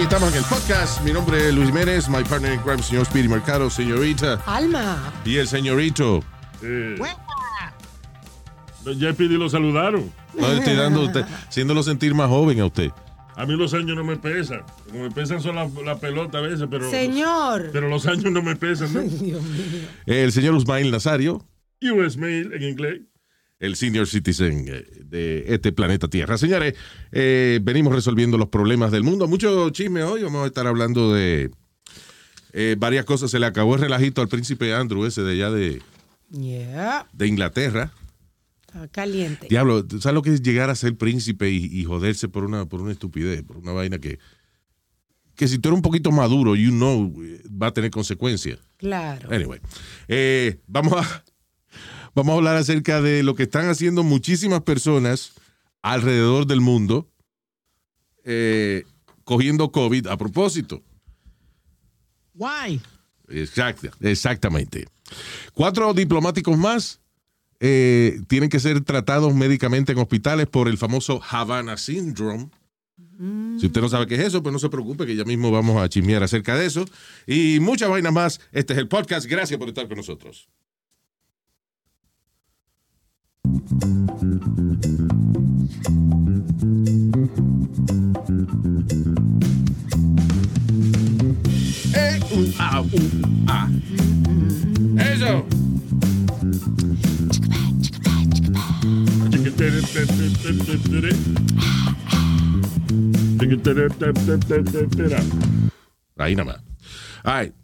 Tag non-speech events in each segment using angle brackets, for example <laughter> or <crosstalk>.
Aquí estamos en el podcast. Mi nombre es Luis Jiménez, my partner in crime, señor Speedy Mercado, señorita. Alma. Y el señorito. Ya Speedy lo saludaron. No le estoy dando usted, haciéndolo sentir más joven a usted. A mí los años no me pesan. Como me pesan son la, la pelota a veces, pero. Señor. Pero los años no me pesan. ¿no? Dios mío. El señor Usmail Nazario, US Mail en inglés. El senior citizen eh, de este planeta Tierra. Señores, eh, venimos resolviendo los problemas del mundo. Mucho chisme hoy. Vamos a estar hablando de eh, varias cosas. Se le acabó el relajito al príncipe Andrew, ese de allá de, Yeah. de Inglaterra. Está caliente. Diablo, ¿tú ¿sabes lo que es llegar a ser príncipe y, y joderse por una, por una estupidez, por una vaina que, que si tú eres un poquito maduro, you know, va a tener consecuencias? Claro. Anyway, eh, vamos, a, vamos a hablar acerca de lo que están haciendo muchísimas personas alrededor del mundo eh, cogiendo COVID a propósito. Why? Exacta, exactamente. Cuatro diplomáticos más eh, tienen que ser tratados médicamente en hospitales por el famoso Havana Syndrome. Si usted no sabe qué es eso, pues no se preocupe, que ya mismo vamos a chismear acerca de eso. Y muchas vainas más. Este es el podcast. Gracias por estar con nosotros. Eh, un, ah, un, ah. Eso. Ahí nada más. Ay.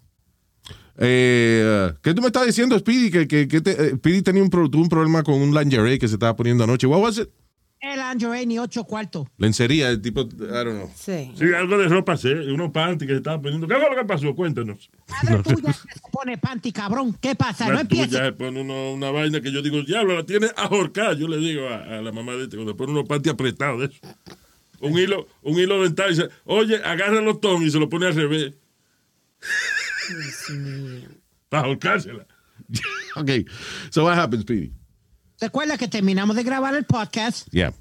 Eh, ¿Qué tú me estás diciendo, Speedy? Que, que, que te- eh, Speedy tenía un, pro- tuvo un problema con un lingerie que se estaba poniendo anoche. What was it? El Android ni ocho cuartos. Lencería, el tipo, I don't know. Sí. Sí, algo de ropa, sí, unos panties que se estaban poniendo. ¿Qué fue lo que pasó? Cuéntanos. Madre tuya se pone panty, cabrón. ¿Qué pasa? No La tuya empieces. se pone uno- una vaina que yo digo, diablo, la tiene ahorcada. Yo le digo a, a la mamá de este, cuando pone unos panties apretados de eso. Un hilo, un hilo dental y dice, oye, agarra los ton y se lo pone al revés. Para ahorcársela. <laughs> Ok. So what happened, Speedy? Recuerda que terminamos de grabar el podcast. Yeah.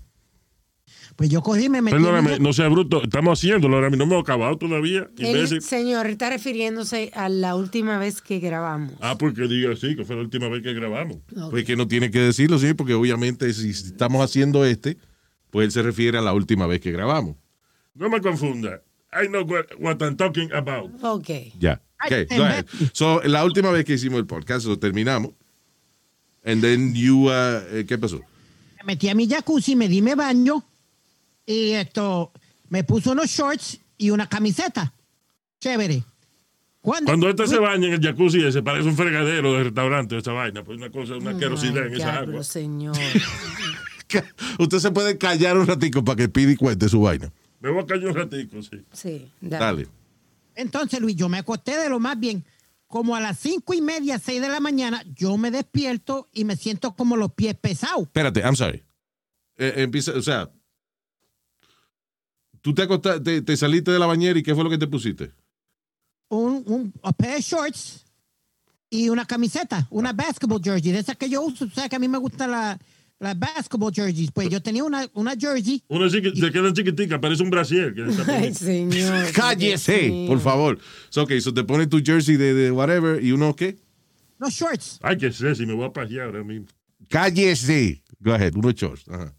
Pues yo cogí y me metí. Perdóname, no sea bruto, estamos haciéndolo ahora mismo, no me he acabado todavía. El señor está refiriéndose a la última vez que grabamos. Ah, porque diga así, que fue la última vez que grabamos. Pues que no tiene que decirlo, sí, porque obviamente si estamos haciendo este, pues él se refiere a la última vez que grabamos. No me confunda. I know what, what I'm talking about. Ok. Ya. Ay, Okay, go ahead. So, la última vez que hicimos el podcast lo terminamos. And then you, uh, eh, ¿qué pasó? me metí a mi jacuzzi, me di mi baño y esto, me puso unos shorts y una camiseta. Chévere. Cuando, Cuando este se baña en el jacuzzi ese parece un fregadero de restaurante, esa vaina, pues una cosa, una asquerosidad en esa agua. señor. <laughs> Usted se puede callar un ratico para que Pidi cuente su vaina. Me voy a callar un ratico, sí. Sí, Dale. Entonces, Luis, yo me acosté de lo más bien. Como a las cinco y media, seis de la mañana, yo me despierto y me siento como los pies pesados. Espérate, I'm sorry. Eh, empieza, o sea, tú te acostaste, te, te saliste de la bañera y ¿qué fue lo que te pusiste? Un, un a pair of shorts y una camiseta, una basketball jersey, de esas que yo uso. O sea, que a mí me gustan la- las basketball jerseys. Pues yo tenía una, una jersey. Sí que se queda chiquitica, parece un brasier. Que <laughs> Ay, señor. <laughs> Cállese, mío. por favor. So, ok, so te pones tu jersey de, de whatever y uno qué? No shorts. Ay, que sé, si me voy a pasear ahora mismo. Cállese. Go ahead, uno shorts. Ajá.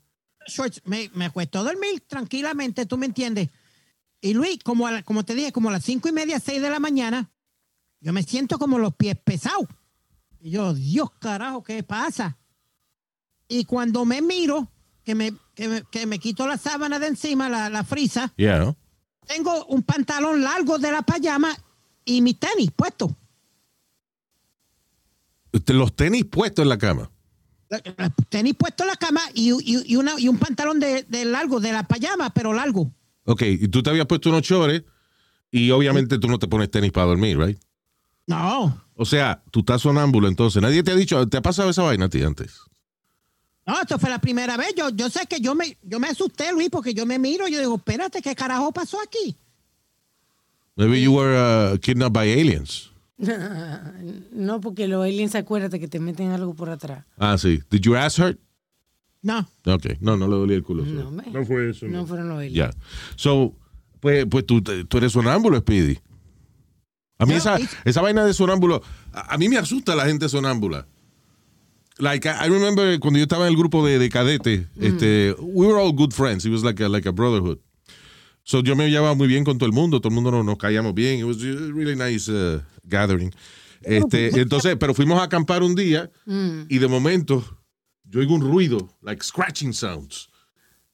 shorts. Me, me acuesto a dormir tranquilamente, tú me entiendes. Y Luis, como, a la- como te dije, como a las cinco y media, seis de la mañana, yo me siento como los pies pesados. Y yo, Dios carajo, ¿qué pasa? Y cuando me miro, que me, que me, que me quito la sábana de encima, la, la frisa, Yeah, ¿no? tengo un pantalón largo de la payama y mis tenis puestos. Los tenis puestos en la cama. Tenis puestos en la cama y, y- y una, y un pantalón de, de largo, de la payama, pero largo. Ok, y tú te habías puesto unos chores y obviamente tú no te pones tenis para dormir, right? No, O sea, tú estás sonámbulo entonces. Nadie te ha dicho, ¿te ha pasado esa vaina a ti antes? No, esto fue la primera vez. Yo, yo sé que yo me, yo me asusté, Luis, porque yo me miro y yo digo, espérate, ¿qué carajo pasó aquí? Maybe you were uh, kidnapped by aliens. <laughs> No, porque los aliens, acuérdate que te meten algo por atrás. Ah, sí. Did your ass hurt? No, Ok, no, no le dolía el culo. No, me- No fue eso. no No. fueron los aliens. Ya. So, pues, pues tú, tú eres sonámbulo, Speedy. A mí No, esa, esa vaina de sonámbulo, a, a mí me asusta la gente sonámbula. Like, I, remember cuando yo estaba en el grupo de, de cadetes, este, we were all good friends. It was like a, like a brotherhood. So yo me llevaba muy bien con todo el mundo, todo el mundo nos, nos caíamos bien. It was a really nice uh, gathering. Este, entonces, pero fuimos a acampar un día y de momento yo oigo un ruido, like scratching sounds.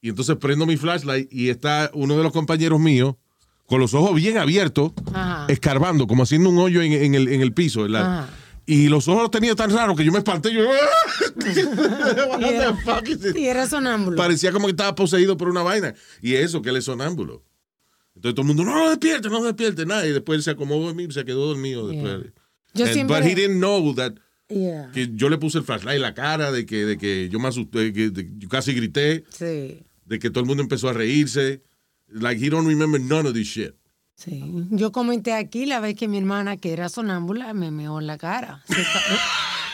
Y entonces prendo mi flashlight y está uno de los compañeros míos con los ojos bien abiertos, Ajá. escarbando, como haciendo un hoyo en, en el, en el piso. en la-. Y los ojos los tenía tan raros que yo me espanté. Yo, <laughs> What Y the era, y era sonámbulo. Parecía como que estaba poseído por una vaina. Y eso, que él es sonámbulo. Entonces todo el mundo, no, no despierte, no despierte, nada. Y después él se acomodó mí, se quedó dormido. Después. Yo And- siempre- But he didn't know that Yeah. que yo le puse el flashlight en la cara, de que, de que yo me asusté, que de- yo casi grité, Sí, de que todo el mundo empezó a reírse. Like, he don't remember none of this shit. Sí. Yo comenté aquí la vez que mi hermana, que era sonámbula, me meó en la cara. Se estaba,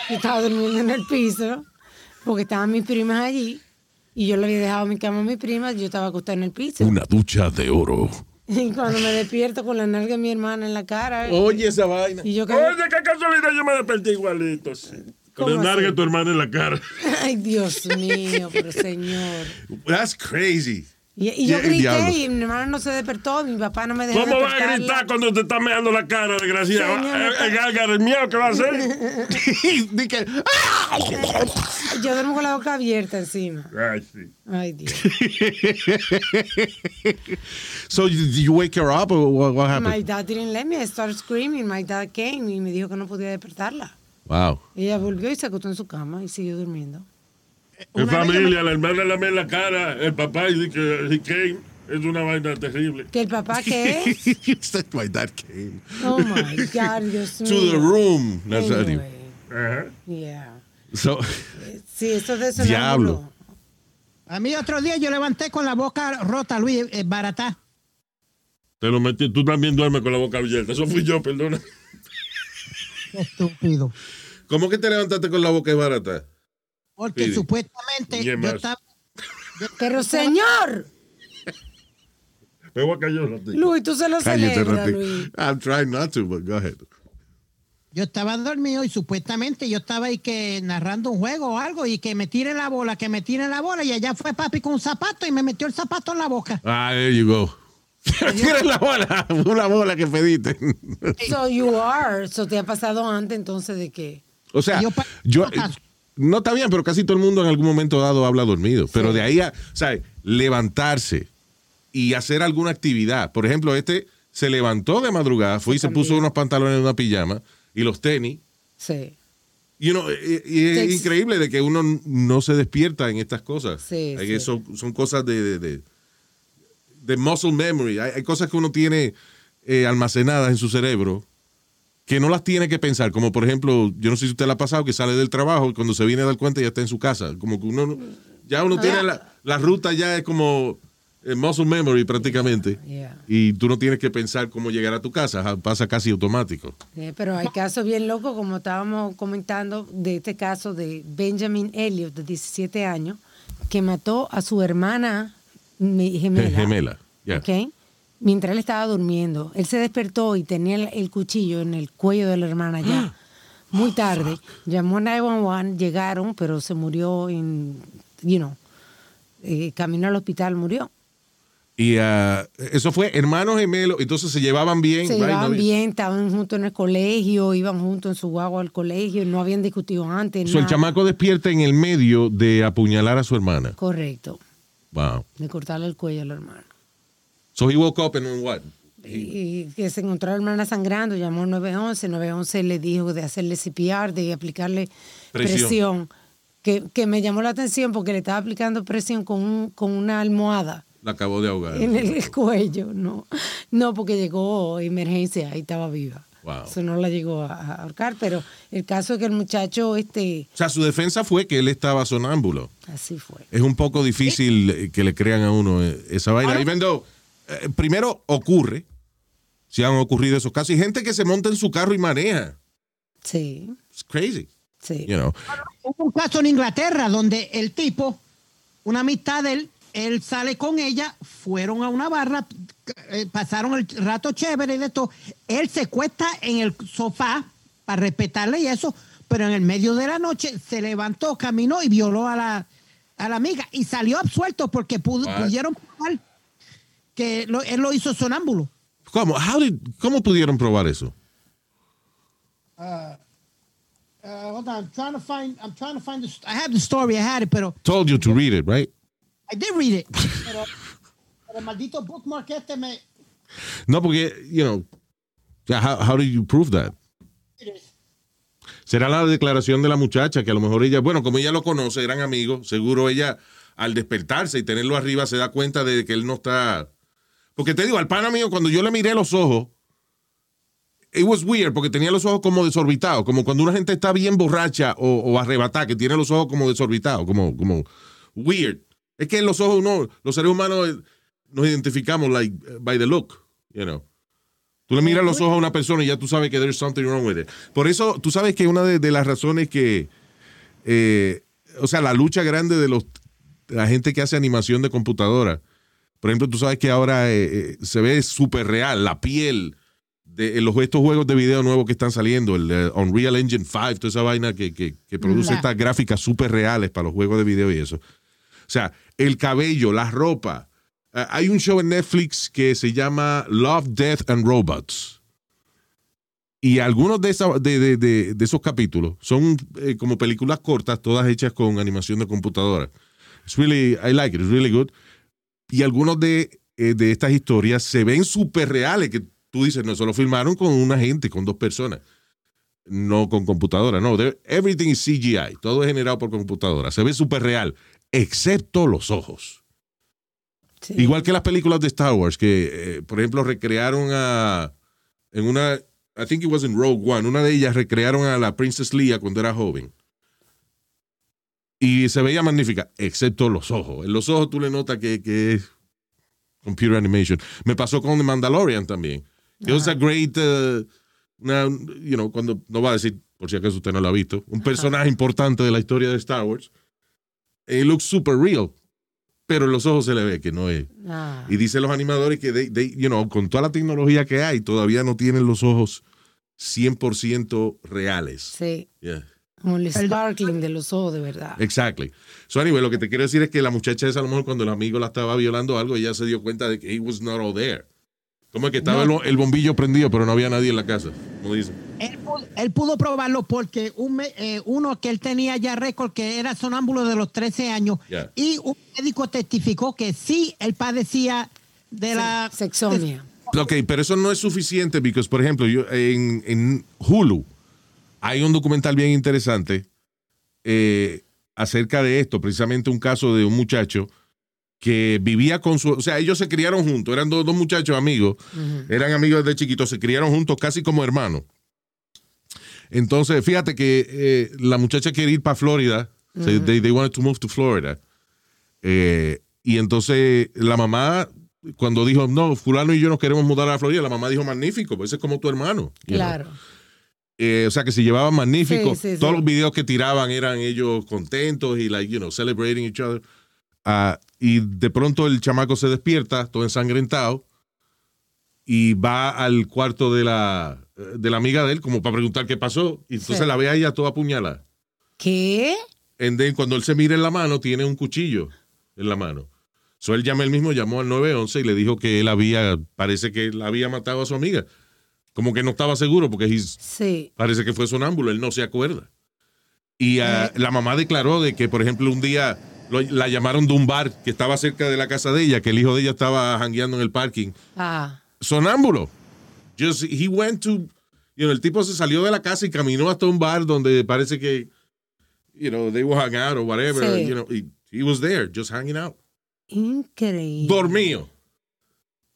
yo estaba durmiendo en el piso porque estaban mis primas allí y yo le había dejado mi cama a mis primas y yo estaba acostada en el piso. Una ducha de oro. Y cuando me despierto con la nalga de mi hermana en la cara. Oye esa vaina. Y yo que... Oye, qué casualidad, yo me desperté igualito. sí. Con ¿Cómo el narga así? de tu hermana en la cara. <laughs> Ay, Dios mío, pero señor. That's crazy. Y, y yo Ya, grité y mi hermana no se despertó, mi papá no me dejó ¿Cómo va a gritar cuando te está meando la cara, desgraciado? Señor, Eh, no- El el miedo que va a hacer. <laughs> Di que- Yo duermo con la boca abierta encima. Ay, sí. Ay, Dios. <laughs> so, did you wake her up or what, what happened? My dad didn't let me. I started screaming. My dad came y me dijo que no podía despertarla. Wow. Ella volvió y se acostó en su cama y siguió durmiendo. En familia, la hermana le mea la cara, el papá y dice que he came. Es una vaina terrible. ¿Que el papá <laughs> qué <laughs> es? My dad came Oh, my God, Dios mío. <laughs> to the room. Nazario. Anyway, Ajá. yeah. So, Sí, eso de eso Diablo. A mí otro día yo levanté con la boca rota, Luis, eh, baratá. Te lo metí. Tú también duermes con la boca abierta. Eso fui yo, perdona. Estúpido. ¿cómo que te levantaste con la boca barata? Porque Sí. supuestamente ¿Quién yo estaba, <laughs> Pero, señor, Me voy a callar un ratito. Luis, tú se lo celebras. Luis. I'm trying not to, but go ahead. yo estaba dormido y supuestamente yo estaba ahí que narrando un juego o algo y que me tiren la bola, que me tiren la bola y allá fue papi con un zapato y me metió el zapato en la boca. Ah, there you go. <laughs> Tienes la bola, <laughs> una bola que pediste. So you are. So te ha pasado antes entonces de que. O sea, Yo yo. No está bien, pero casi todo el mundo en algún momento dado habla dormido. Pero de ahí a, ¿sabes? Levantarse y hacer alguna actividad. Por ejemplo, este se levantó de madrugada, fue y se puso unos pantalones y una pijama y los tenis. Sí. Y, y- y es Takes- increíble de que uno no se despierta en estas cosas. Sí, Hay sí. que Son, son cosas de, de, de- de muscle memory. Hay, hay cosas que uno tiene eh, almacenadas en su cerebro que no las tiene que pensar. Como por ejemplo, yo no sé si usted la ha pasado, que sale del trabajo y cuando se viene a dar cuenta ya está en su casa. Como que uno, no- ya uno tiene la, la ruta ya es como eh, muscle memory prácticamente. Yeah. Y tú no tienes que pensar cómo llegar a tu casa, pasa casi automático. Pero hay casos bien locos, como estábamos comentando, de este caso de Benjamin Elliot, de 17 años, que mató a su hermana me- gemela. <laughs> Gemela. yeah. Mientras él estaba durmiendo. Él se despertó y tenía el, el cuchillo en el cuello de la hermana ya. Muy tarde. Llamó a 911, llegaron, pero se murió en, you know, eh, camino al hospital, murió. Y ah, eso fue hermanos gemelos, entonces se llevaban bien. Se right? llevaban No- bien, estaban juntos en el colegio, iban juntos en su guagua al colegio, no habían discutido antes. So, el chamaco despierta en el medio de apuñalar a su hermana. Correcto, Wow. de cortarle el cuello a la hermana. So he woke up and what? Y que se encontró a la hermana sangrando, llamó al 911, 911 le dijo de hacerle CPR, de aplicarle Presión. presión, que, que me llamó la atención porque le estaba aplicando presión con, un- con una almohada. La acabó de ahogar. en el <laughs> cuello, no. No, porque llegó emergencia y estaba viva. Wow. Eso no la llegó a ahorcar, pero el caso es que el muchacho, este, O sea, su defensa fue que él estaba sonámbulo. así fue. Es un poco difícil eh, que le crean a uno eh, esa vaina. Even though, eh, primero ocurre, si han ocurrido esos casos, y gente que se monta en su carro y maneja. Sí, It's crazy. sí. You know. Hubo un caso en Inglaterra donde el tipo, una amistad de él, él sale con ella, fueron a una barra, eh, pasaron el rato chévere y de todo. Él se cuesta en el sofá para respetarle y eso, pero en el medio de la noche se levantó, caminó y violó a la, a la amiga y salió absuelto porque pudo- pudieron probar que lo- él lo hizo sonámbulo. ¿Cómo? How did- ¿Cómo pudieron probar eso? Uh, hold on, I'm trying to find, I'm trying to find the, I have the story, I had it, pero Told you to read it, right? I did read it. <laughs> Pero, pero maldito bookmark este me. No, porque, you know, yeah, how, how did you prove that? Será la declaración de la muchacha, que a lo mejor ella, bueno, como ella lo conoce, eran amigos, seguro ella al despertarse y tenerlo arriba se da cuenta de que él no está... Porque te digo, al pana mío, cuando yo le miré los ojos, it was weird, porque tenía los ojos como desorbitados, como cuando una gente está bien borracha o, o arrebatada, que tiene los ojos como desorbitados, como, como weird. Es que en los ojos uno, los seres humanos eh, nos identificamos like, by the look, you know. Tú le miras los ojos a una persona y ya tú sabes que there's something wrong with it. Por eso, tú sabes que una de, de las razones que, eh, o sea, la lucha grande de los de la gente que hace animación de computadora. Por ejemplo, tú sabes que ahora eh, eh, se ve súper real la piel de los, estos juegos de video nuevos que están saliendo, el eh, Unreal Engine 5, toda esa vaina que, que- que produce estas gráficas súper reales para los juegos de video y eso. O sea, el cabello, la ropa. Ah, hay un show en Netflix que se llama Love, Death and Robots. Y algunos de, esa- de, de- de- de esos capítulos son eh, como películas cortas, todas hechas con animación de computadora. It's really, I like it, it's really good. Y algunos de, eh, de estas historias se ven súper reales, que tú dices, no, eso lo filmaron con una gente, con dos personas, no con computadora. No, everything is CGI, todo es generado por computadora. Se ve súper real, excepto los ojos. sí. Igual que las películas de Star Wars, que, eh, por ejemplo, recrearon a. En una. I think it was in Rogue One. Una de ellas recrearon a la Princess Leia cuando era joven. Y se veía magnífica, excepto los ojos. En los ojos tú le notas que, que es computer animation. Me pasó con The Mandalorian también. It was a great. uh, una- you know, cuando. No va a decir, por si acaso usted no lo ha visto. Un personaje importante de la historia de Star Wars. It looks super real. Pero en los ojos se le ve que no es. Ah, Y dicen los animadores que, they- they, you know, con toda la tecnología que hay, todavía no tienen los ojos 100% reales. sí. Yeah, Como el sparkling de los ojos, de verdad. exactly. So anyway, lo que te quiero decir es que la muchacha esa, a lo mejor cuando el amigo la estaba violando o algo, ella se dio cuenta de que he was not all there. Como es que estaba el, el bombillo prendido, pero no había nadie en la casa, como dicen. Él, pu- él pudo probarlo porque un eh, uno que él tenía ya récord que era sonámbulo de los 13 años y un médico testificó que sí, él padecía de la... Sexomia. Ok, pero eso no es suficiente, porque, por ejemplo, yo, en, en Hulu hay un documental bien interesante eh, acerca de esto, precisamente un caso de un muchacho que vivía con su, o sea, ellos se criaron juntos, eran dos, dos muchachos amigos, eran amigos desde chiquitos, se criaron juntos casi como hermanos. Entonces, fíjate que eh, la muchacha quiere ir para Florida, so they, they wanted to move to Florida. Eh, y entonces la mamá, cuando dijo, no, fulano y yo nos queremos mudar a Florida, la mamá dijo, magnífico, pues ese es como tu hermano. you know. Eh, o sea, que se llevaban magnífico. Sí, sí, sí. Todos los videos que tiraban eran ellos contentos y, like, you know, celebrating each other. Ah, y de pronto el chamaco se despierta, todo ensangrentado, y va al cuarto de la, de la amiga de él, como para preguntar qué pasó. Y entonces la ve a ella toda apuñalada. ¿Qué? And then, cuando él se mira en la mano, tiene un cuchillo en la mano. So él llama él mismo, llamó al 911 y le dijo que él había, parece que él había matado a su amiga. Como que no estaba seguro porque Sí. parece que fue sonámbulo, él no se acuerda. Y ah, la mamá declaró de que, por ejemplo, un día lo- la llamaron de un bar que estaba cerca de la casa de ella, que el hijo de ella estaba jangueando en el parking. Ah, Sonámbulo. Just, he went to, you know, el tipo se salió de la casa y caminó hasta un bar donde parece que, you know, they were hanging out or whatever, Sí. you know, he, he was there, just hanging out. Increíble. Dormido.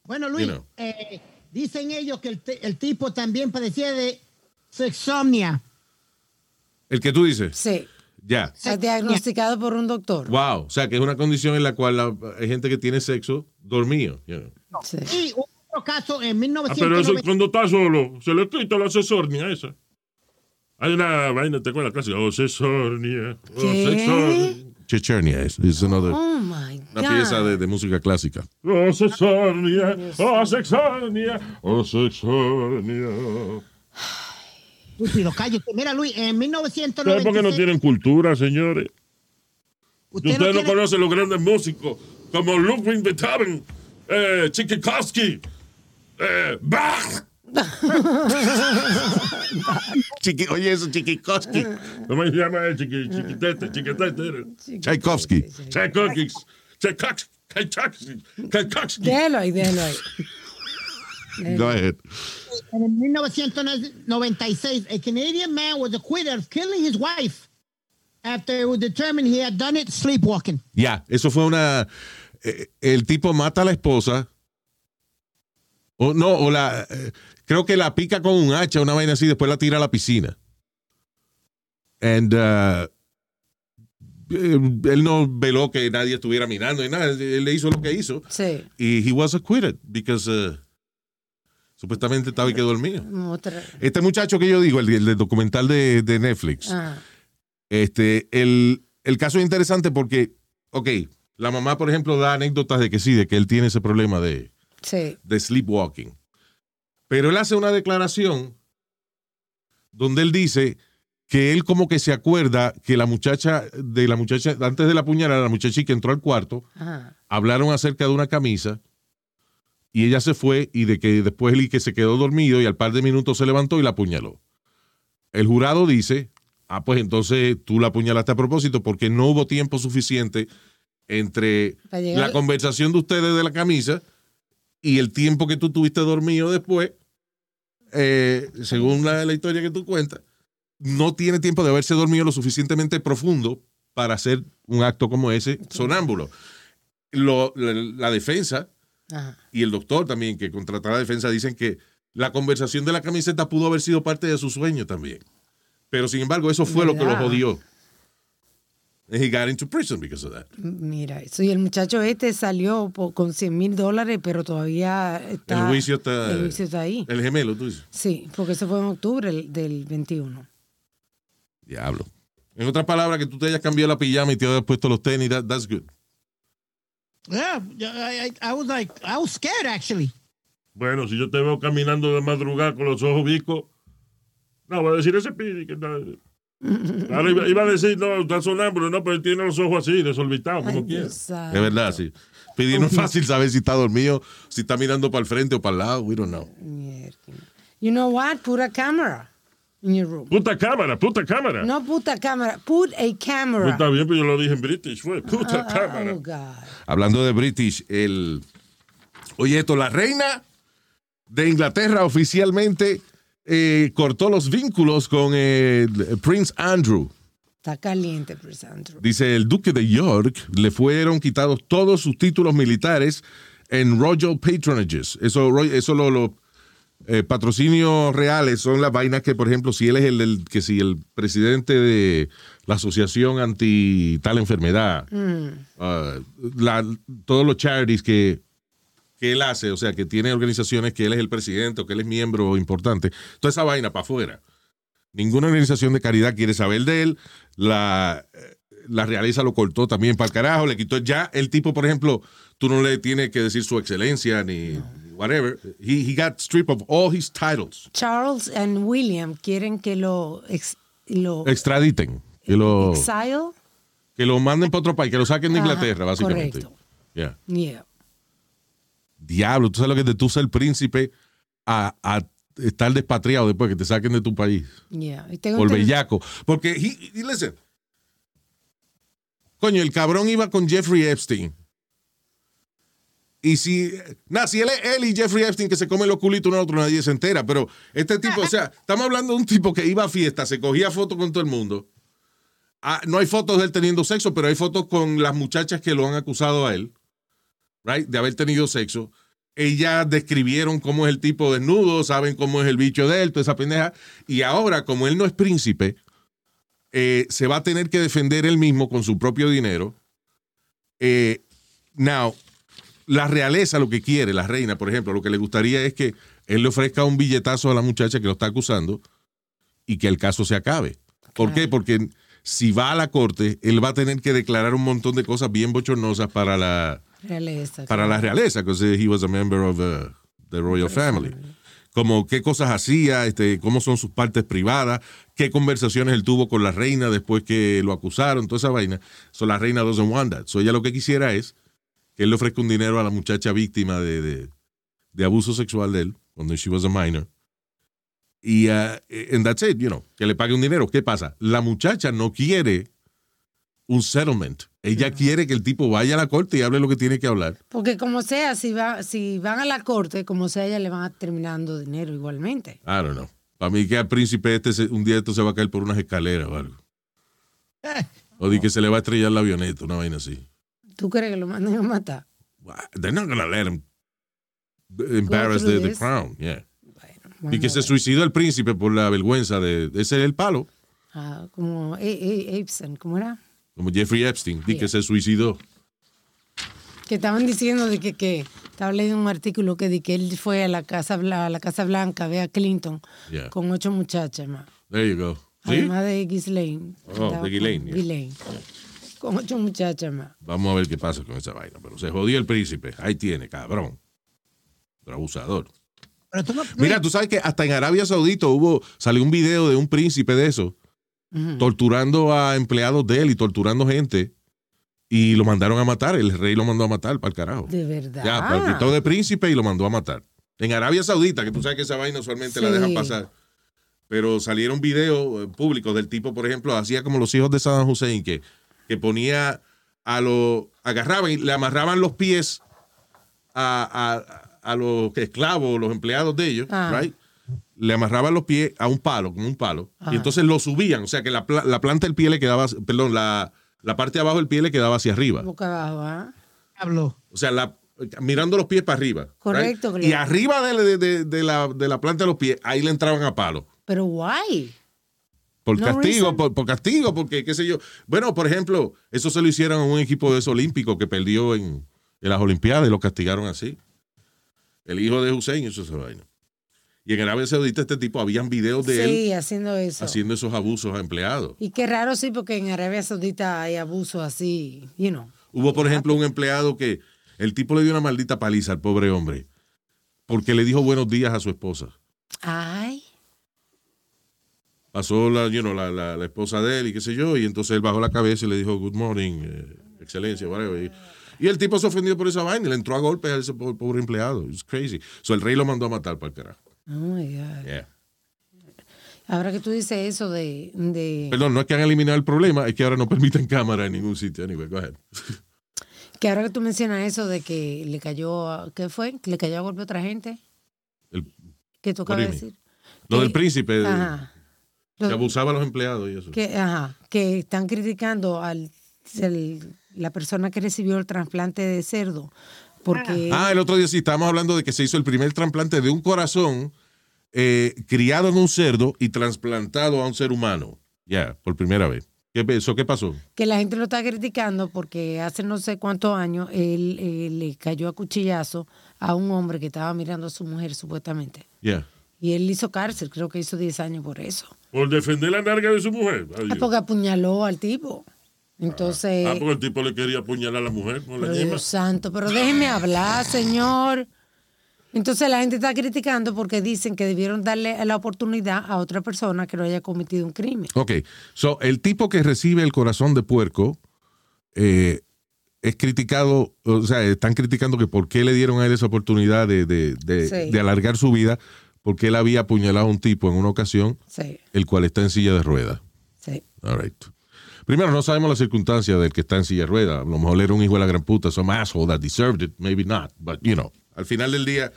Bueno, Luis, You know. eh, dicen ellos que el, el tipo también padecía de sexomnia. El que tú dices. Sí. Ya. Está diagnosticado por un doctor. Wow. O sea, que es una condición en la cual la- hay gente que tiene sexo dormido. you know. Sí. Y otro caso en Ah, pero eso 1990. cuando está solo, se le quita la asesornia esa. Hay una vaina, ¿te acuerdas? Casi, oh, sesornia. Oh, sesornia. Chechernia es, es another- Oh my Una pieza de, de música clásica. Oh, sesornia. Oh, sexornia. Oh, sexornia. Estúpido, cállate. Mira, Luis, en ¿Saben 1996. por qué no tienen cultura, señores? usted Ustedes no, tiene- conocen los grandes músicos como Ludwig Beethoven, eh, Tchaikovsky, eh, Bach. Chiqui, oye, eso, Chiquikoski. ¿Cómo se llama chiqui, chiquitete? Chiquitete. era? Tchaikovsky. Tchaikovsky. Tchaikovsky. Déjalo ahí, déjalo ahí. <laughs> Go ahead. En 1996, a Canadian man was acquitted of killing his wife after it was determined he had done it sleepwalking. Ya, eso fue una. eh, el tipo mata a la esposa. O no, o la. eh, creo que la pica con un hacha, una vaina así, después la tira a la piscina. And. uh, él no veló que nadie estuviera mirando y nada. Él le hizo lo que hizo. Sí. Y he was acquitted because. uh, supuestamente estaba y quedó dormido. Otra. Este muchacho que yo digo, el, el del documental de, de Netflix. Ah, Este, el, el caso es interesante porque, ok, la mamá, por ejemplo, da anécdotas de que sí, de que él tiene ese problema de, sí. de sleepwalking. Pero él hace una declaración donde él dice que él como que se acuerda que la muchacha, de la muchacha, antes de la puñalada, la muchacha que entró al cuarto, Ajá. hablaron acerca de una camisa y ella se fue y de que después él que se quedó dormido y al par de minutos se levantó y la apuñaló. El jurado dice, ah, pues entonces tú la apuñalaste a propósito porque no hubo tiempo suficiente entre la conversación de ustedes de la camisa y el tiempo que tú tuviste dormido después, eh, según la, la historia que tú cuentas, no tiene tiempo de haberse dormido lo suficientemente profundo para hacer un acto como ese sonámbulo. Lo- la, la defensa Ajá. y el doctor también que contrata la defensa dicen que la conversación de la camiseta pudo haber sido parte de su sueño también. Pero sin embargo, eso fue lo que lo jodió. And he got into prison because of that. Mira, eso. Y el muchacho este salió po- con 100 mil dólares, pero todavía está. el juicio está. el juicio está ahí. El gemelo, tú dices. Sí, porque eso fue en octubre el- del 21. Diablo. En otras palabras, que tú te hayas cambiado la pijama y te hayas puesto los tenis, that- that's good. Yeah, I, I, I was like, I was scared actually. Bueno, si yo te veo caminando de madrugada con los ojos vicos, no, voy a decir ese pidi que está... <laughs> Ahora iba, iba a decir, no, está sonámbulo, no, pero él tiene los ojos así, desorbitados, como quiera. Es verdad, sí. Pidi, no es fácil saber si está dormido, si está mirando para el frente o para el lado. We don't know. You know what? Put a camera in your room. Puta cámara, puta cámara. No puta cámara, put a camera. está bien, pero yo lo dije en British, fue. Puta Ah, cámara. oh, God. Hablando de British, el. Oye, esto, la reina de Inglaterra oficialmente eh, cortó los vínculos con eh, Prince Andrew. Está caliente, Prince Andrew. Dice el duque de York le fueron quitados todos sus títulos militares en Royal Patronages. Eso, eso lo, lo, eh, patrocinios reales son las vainas que, por ejemplo, si él es el, que si el presidente de la asociación anti tal enfermedad, ah, la- todos los charities que, que él hace, o sea, que tiene organizaciones que él es el presidente o que él es miembro importante, toda esa vaina para afuera. Ninguna organización de caridad quiere saber de él. La, eh, la realeza lo cortó también para el carajo, le quitó ya el tipo, por ejemplo, tú no le tienes que decir su excelencia ni whatever. He, he got stripped of all his titles. Charles and William quieren que lo, ex- lo Extraditen, que lo, exile. que lo manden para otro país, que lo saquen de Ajá, Inglaterra, básicamente. correcto. Yeah. Yeah. Diablo, tú sabes lo que es de tú ser príncipe a, a estar despatriado después que te saquen de tu país. Yeah. Por bellaco. Porque, he- he- listen. Coño, el cabrón iba con Jeffrey Epstein. Y si, nada, si él es él y Jeffrey Epstein que se come los culitos uno al otro, nadie se entera. Pero este tipo, o sea, <laughs> estamos hablando de un tipo que iba a fiesta, se cogía fotos con todo el mundo. Ah, no hay fotos de él teniendo sexo, pero hay fotos con las muchachas que lo han acusado a él. right, de haber tenido sexo. Ellas describieron cómo es el tipo desnudo, saben cómo es el bicho de él, toda esa pendeja. Y ahora, como él no es príncipe, eh, se va a tener que defender él mismo con su propio dinero. Eh, now, la realeza lo que quiere, la reina, por ejemplo, lo que le gustaría es que él le ofrezca un billetazo a la muchacha que lo está acusando y que el caso se acabe. ¿Por qué? Porque si va a la corte, él va a tener que declarar un montón de cosas bien bochornosas para la, Realeza. para la realeza, because he was a member of uh, the royal family. Como qué cosas hacía, este, cómo son sus partes privadas, qué conversaciones él tuvo con la reina después que lo acusaron, toda esa vaina. So la reina doesn't want that. So ella lo que quisiera es que él le ofrezca un dinero a la muchacha víctima de, de, de abuso sexual de él, cuando she was a minor. Y uh, and that's it, you know, que le pague un dinero. ¿Qué pasa? La muchacha no quiere un settlement. Ella quiere que el tipo vaya a la corte y hable lo que tiene que hablar. Porque como sea, si, va, si van a la corte, como sea, ella le van a terminar dando dinero igualmente. I don't know. Para mí que al príncipe este se- un día esto se va a caer por unas escaleras o algo. Eh, <laughs> O di que se le va a estrellar la avioneta, una vaina así. ¿Tú crees que lo manden a matar? They're not gonna let him embarrass the, the crown, yeah. Bueno, Y que se suicidó el príncipe por la vergüenza de, de ser el palo, Ah, como E- E- Epstein, ¿cómo era? como Jeffrey Epstein, y que se suicidó. Que estaban diciendo de que, que estaba leyendo un artículo que, de que él fue a la Casa, a la Casa Blanca, ve a Clinton, Yeah. con ocho muchachas más. There you go. ¿Sí? Además de Ghislaine. Oh, de Ghislaine, yeah. Ghislaine. Con ocho muchachas más. Vamos a ver qué pasa con esa vaina. Pero se jodió el príncipe. Ahí tiene, cabrón. Pero abusador. pero tú no- Mira, tú sabes que hasta en Arabia Saudita hubo, salió un video de un príncipe de eso, torturando a empleados de él y torturando gente. Y lo mandaron a matar. El rey lo mandó a matar para el carajo. De verdad. Ya, para el de príncipe y lo mandó a matar. En Arabia Saudita, que tú sabes que esa vaina usualmente la dejan pasar. Pero salieron videos eh, públicos del tipo, por ejemplo, hacía como los hijos de Saddam Hussein, que, que ponía a los. agarraban y le amarraban los pies a, a, a los esclavos, los empleados de ellos, Ah. right? Le amarraban los pies a un palo, como un palo, y entonces lo subían, o sea que la, la planta del pie le quedaba, perdón, la, la parte de abajo del pie le quedaba hacia arriba. Boca abajo, ¿ah? Hablo. O sea, la, mirando los pies para arriba. Correcto, right? claro. Y arriba de, de- de- de la, de la planta de los pies, ahí le entraban a palo. Pero guay. Por No castigo, por, por castigo, porque qué sé yo. Bueno, por ejemplo, eso se lo hicieron a un equipo de esos olímpicos que perdió en, en las Olimpiadas y lo castigaron así. El hijo de Hussein hizo esa vaina. Y en Arabia Saudita este tipo, habían videos de él Sí, haciendo eso. haciendo esos abusos a empleados. Y qué raro, sí, porque en Arabia Saudita hay abuso así, you know. Hubo, por ejemplo, un empleado que el tipo le dio una maldita paliza al pobre hombre porque le dijo buenos días a su esposa. Ay, pasó la, you know, la, la, la esposa de él y qué sé yo, y entonces él bajó la cabeza y le dijo, good morning, eh, excelencia, whatever. Y, y el tipo se ofendió por esa vaina y le entró a golpes a ese po- pobre empleado. It's crazy. So el rey lo mandó a matar para el carajo. oh my God. Yeah. Ahora que tú dices eso de, de Perdón, no es que han eliminado el problema, es que ahora no permiten cámara en ningún sitio. Anyway, go ahead. <laughs> que ahora que tú mencionas eso de que le cayó, a- ¿qué fue? Que le cayó a golpe a otra gente. El- ¿Qué you decir? Lo Que- del príncipe, de- Ajá. Que Lo- abusaba a los empleados y eso. que, ajá, que están criticando al el- la persona que recibió el trasplante de cerdo. Porque Ah, el otro día sí estábamos hablando de que se hizo el primer trasplante de un corazón eh, criado en un cerdo y trasplantado a un ser humano. Ya, por primera vez. ¿Qué, ¿Eso qué pasó? que la gente lo está criticando porque hace no sé cuántos años él, eh, le cayó a cuchillazo a un hombre que estaba mirando a su mujer supuestamente. Ya. Y él hizo cárcel, creo que hizo 10 años por eso. Por defender la narga de su mujer. Adiós. Ah, porque apuñaló al tipo. Entonces, Ah, porque el tipo le quería apuñalar a la mujer con la. Dios santo, pero déjeme hablar, señor. Entonces la gente está criticando porque dicen que debieron darle la oportunidad a otra persona que no haya cometido un crimen. Ok, so el tipo que recibe el corazón de puerco eh, es criticado, o sea, están criticando que por qué le dieron a él esa oportunidad de, de- de- Sí. de alargar su vida, porque él había apuñalado a un tipo en una ocasión, Sí, el cual está en silla de ruedas. sí. All right. Primero, no sabemos las circunstancias del que está en silla de ruedas. A lo mejor era un hijo de la gran puta, some asshole that deserved it, maybe not, but you know, al final del día,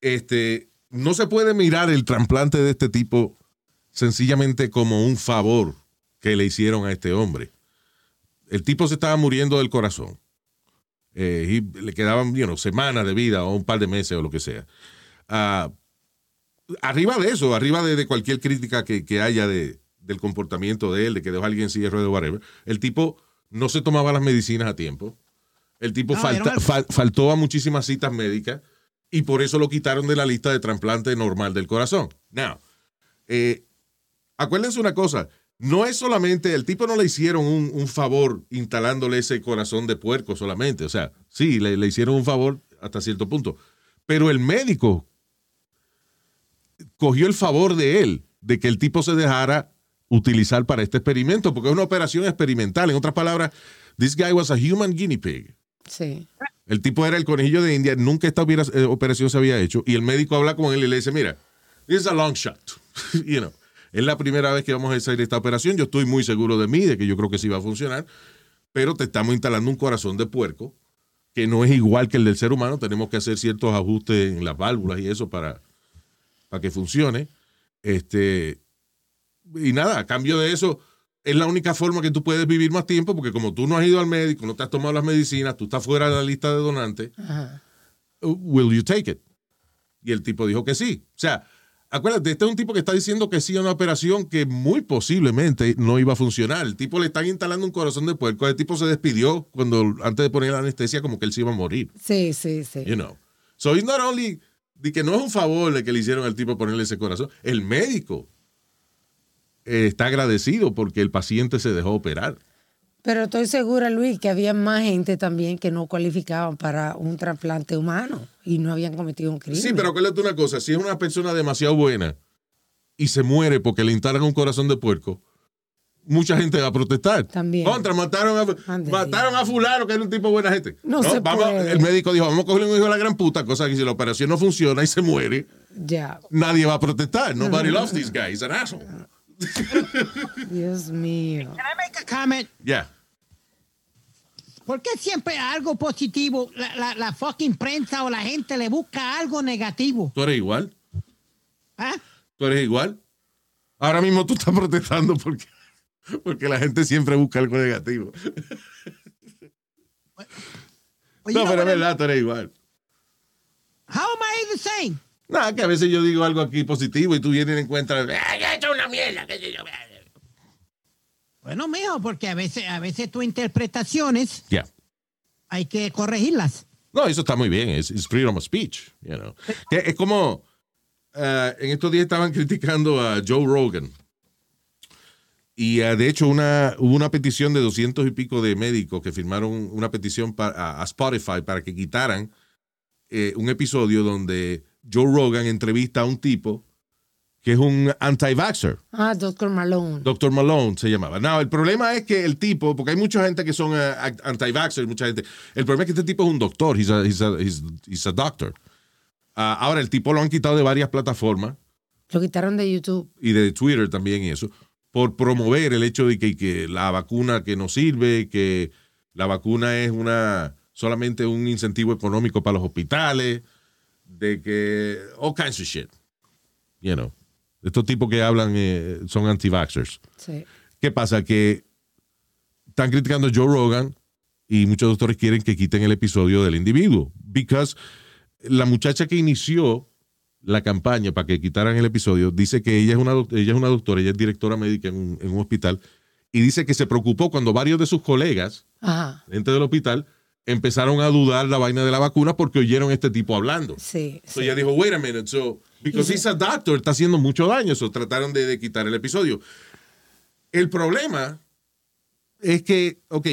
este, no se puede mirar el trasplante de este tipo sencillamente como un favor que le hicieron a este hombre. El tipo se estaba muriendo del corazón. Eh, y le quedaban you know, semanas de vida o un par de meses o lo que sea. Ah, arriba de eso, arriba de, de cualquier crítica que, que haya de, del comportamiento de él, de que dejó a alguien de ruedas whatever, el tipo no se tomaba las medicinas a tiempo. El tipo No, falta- era una- fal- faltó a muchísimas citas médicas y por eso lo quitaron de la lista de trasplante normal del corazón. Now, eh, acuérdense una cosa, no es solamente, el tipo no le hicieron un, un favor instalándole ese corazón de puerco solamente, o sea, sí, le, le hicieron un favor hasta cierto punto, pero el médico cogió el favor de él, de que el tipo se dejara utilizar para este experimento, porque es una operación experimental. En otras palabras, this guy was a human guinea pig. Sí. El tipo era el conejillo de India, nunca esta eh, operación se había hecho, y el médico habla con él y le dice, mira, this is a long shot. <laughs> you know, es la primera vez que vamos a hacer esta operación, yo estoy muy seguro de mí, de que yo creo que sí va a funcionar, pero te estamos instalando un corazón de puerco, que no es igual que el del ser humano, tenemos que hacer ciertos ajustes en las válvulas y eso para, para que funcione. Este, y nada, a cambio de eso, es la única forma que tú puedes vivir más tiempo, porque como tú no has ido al médico, no te has tomado las medicinas, tú estás fuera de la lista de donantes, Ajá. uh, will you take it? Y el tipo dijo que sí. O sea, acuérdate, este es un tipo que está diciendo que sí a una operación que muy posiblemente no iba a funcionar. El tipo le están instalando un corazón de puerco, el tipo se despidió cuando antes de poner la anestesia como que él se iba a morir, Sí, sí, sí. you know. So it's not only de que no es un favor de que le hicieron al tipo ponerle ese corazón, el médico eh, está agradecido porque el paciente se dejó operar. Pero estoy segura, Luis, que había más gente también que no cualificaban para un trasplante humano y no habían cometido un crimen. Sí, pero acuérdate una cosa, si es una persona demasiado buena y se muere porque le instalan un corazón de puerco, mucha gente va a protestar. También. Contra, mataron a, Ande mataron a fulano, que era un tipo de buena gente. No se vamos, puede. El médico dijo, vamos a cogerle un hijo de la gran puta, cosa que si la operación no funciona y se muere, Ya, nadie va a protestar. Nobody loves this guy, he's an asshole. Dios mío. Can I make a comment? Yeah. ¿Por qué siempre algo positivo, la, la, la fucking prensa o la gente le busca algo negativo? ¿Tú eres igual? ¿Ah? ¿Tú eres igual? Ahora mismo tú estás protestando porque, porque la gente siempre busca algo negativo. No, pero es verdad, tú eres igual. How am I the same? Nada, que a veces yo digo algo aquí positivo y tú vienes y encuentras, "Ay, esto es una mierda, qué sé yo. Bueno, mijo, porque a veces, a veces tus interpretaciones Ya. hay que corregirlas. No, eso está muy bien, es freedom of speech, you know. Que es como, eh, en estos días estaban <laughs> criticando a Joe Rogan. Y eh, de hecho una, hubo una petición de doscientos y pico de médicos que firmaron una petición pa- a, a Spotify para que quitaran eh, un episodio donde Joe Rogan entrevista a un tipo que es un anti-vaxxer. Ah, Doctor Malone. Dr. Malone se llamaba. No, el problema es que el tipo, porque hay mucha gente que son eh, anti-vaxxers, mucha gente. El problema es que este tipo es un doctor, he's a, he's a- he's- he's a doctor. Ah, ahora, el tipo lo han quitado de varias plataformas Lo quitaron de YouTube. y de Twitter también y eso, por promover el hecho de que, que la vacuna que no sirve, que la vacuna es una solamente un incentivo económico para los hospitales, de que all kinds of shit. You know. Estos tipos que hablan eh, son anti-vaxxers. Sí. ¿Qué pasa? Que están criticando a Joe Rogan y muchos doctores quieren que quiten el episodio del individuo. Because la muchacha que inició la campaña para que quitaran el episodio dice que ella es una, ella es una doctora, ella es directora médica en un, en un hospital y dice que se preocupó cuando varios de sus colegas, Ajá. dentro del hospital, empezaron a dudar la vaina de la vacuna porque oyeron a este tipo hablando. Sí. So sí. ella dijo, wait a minute, so, because he's a doctor, está haciendo mucho daño, so trataron de, de quitar el episodio. El problema es que, ok,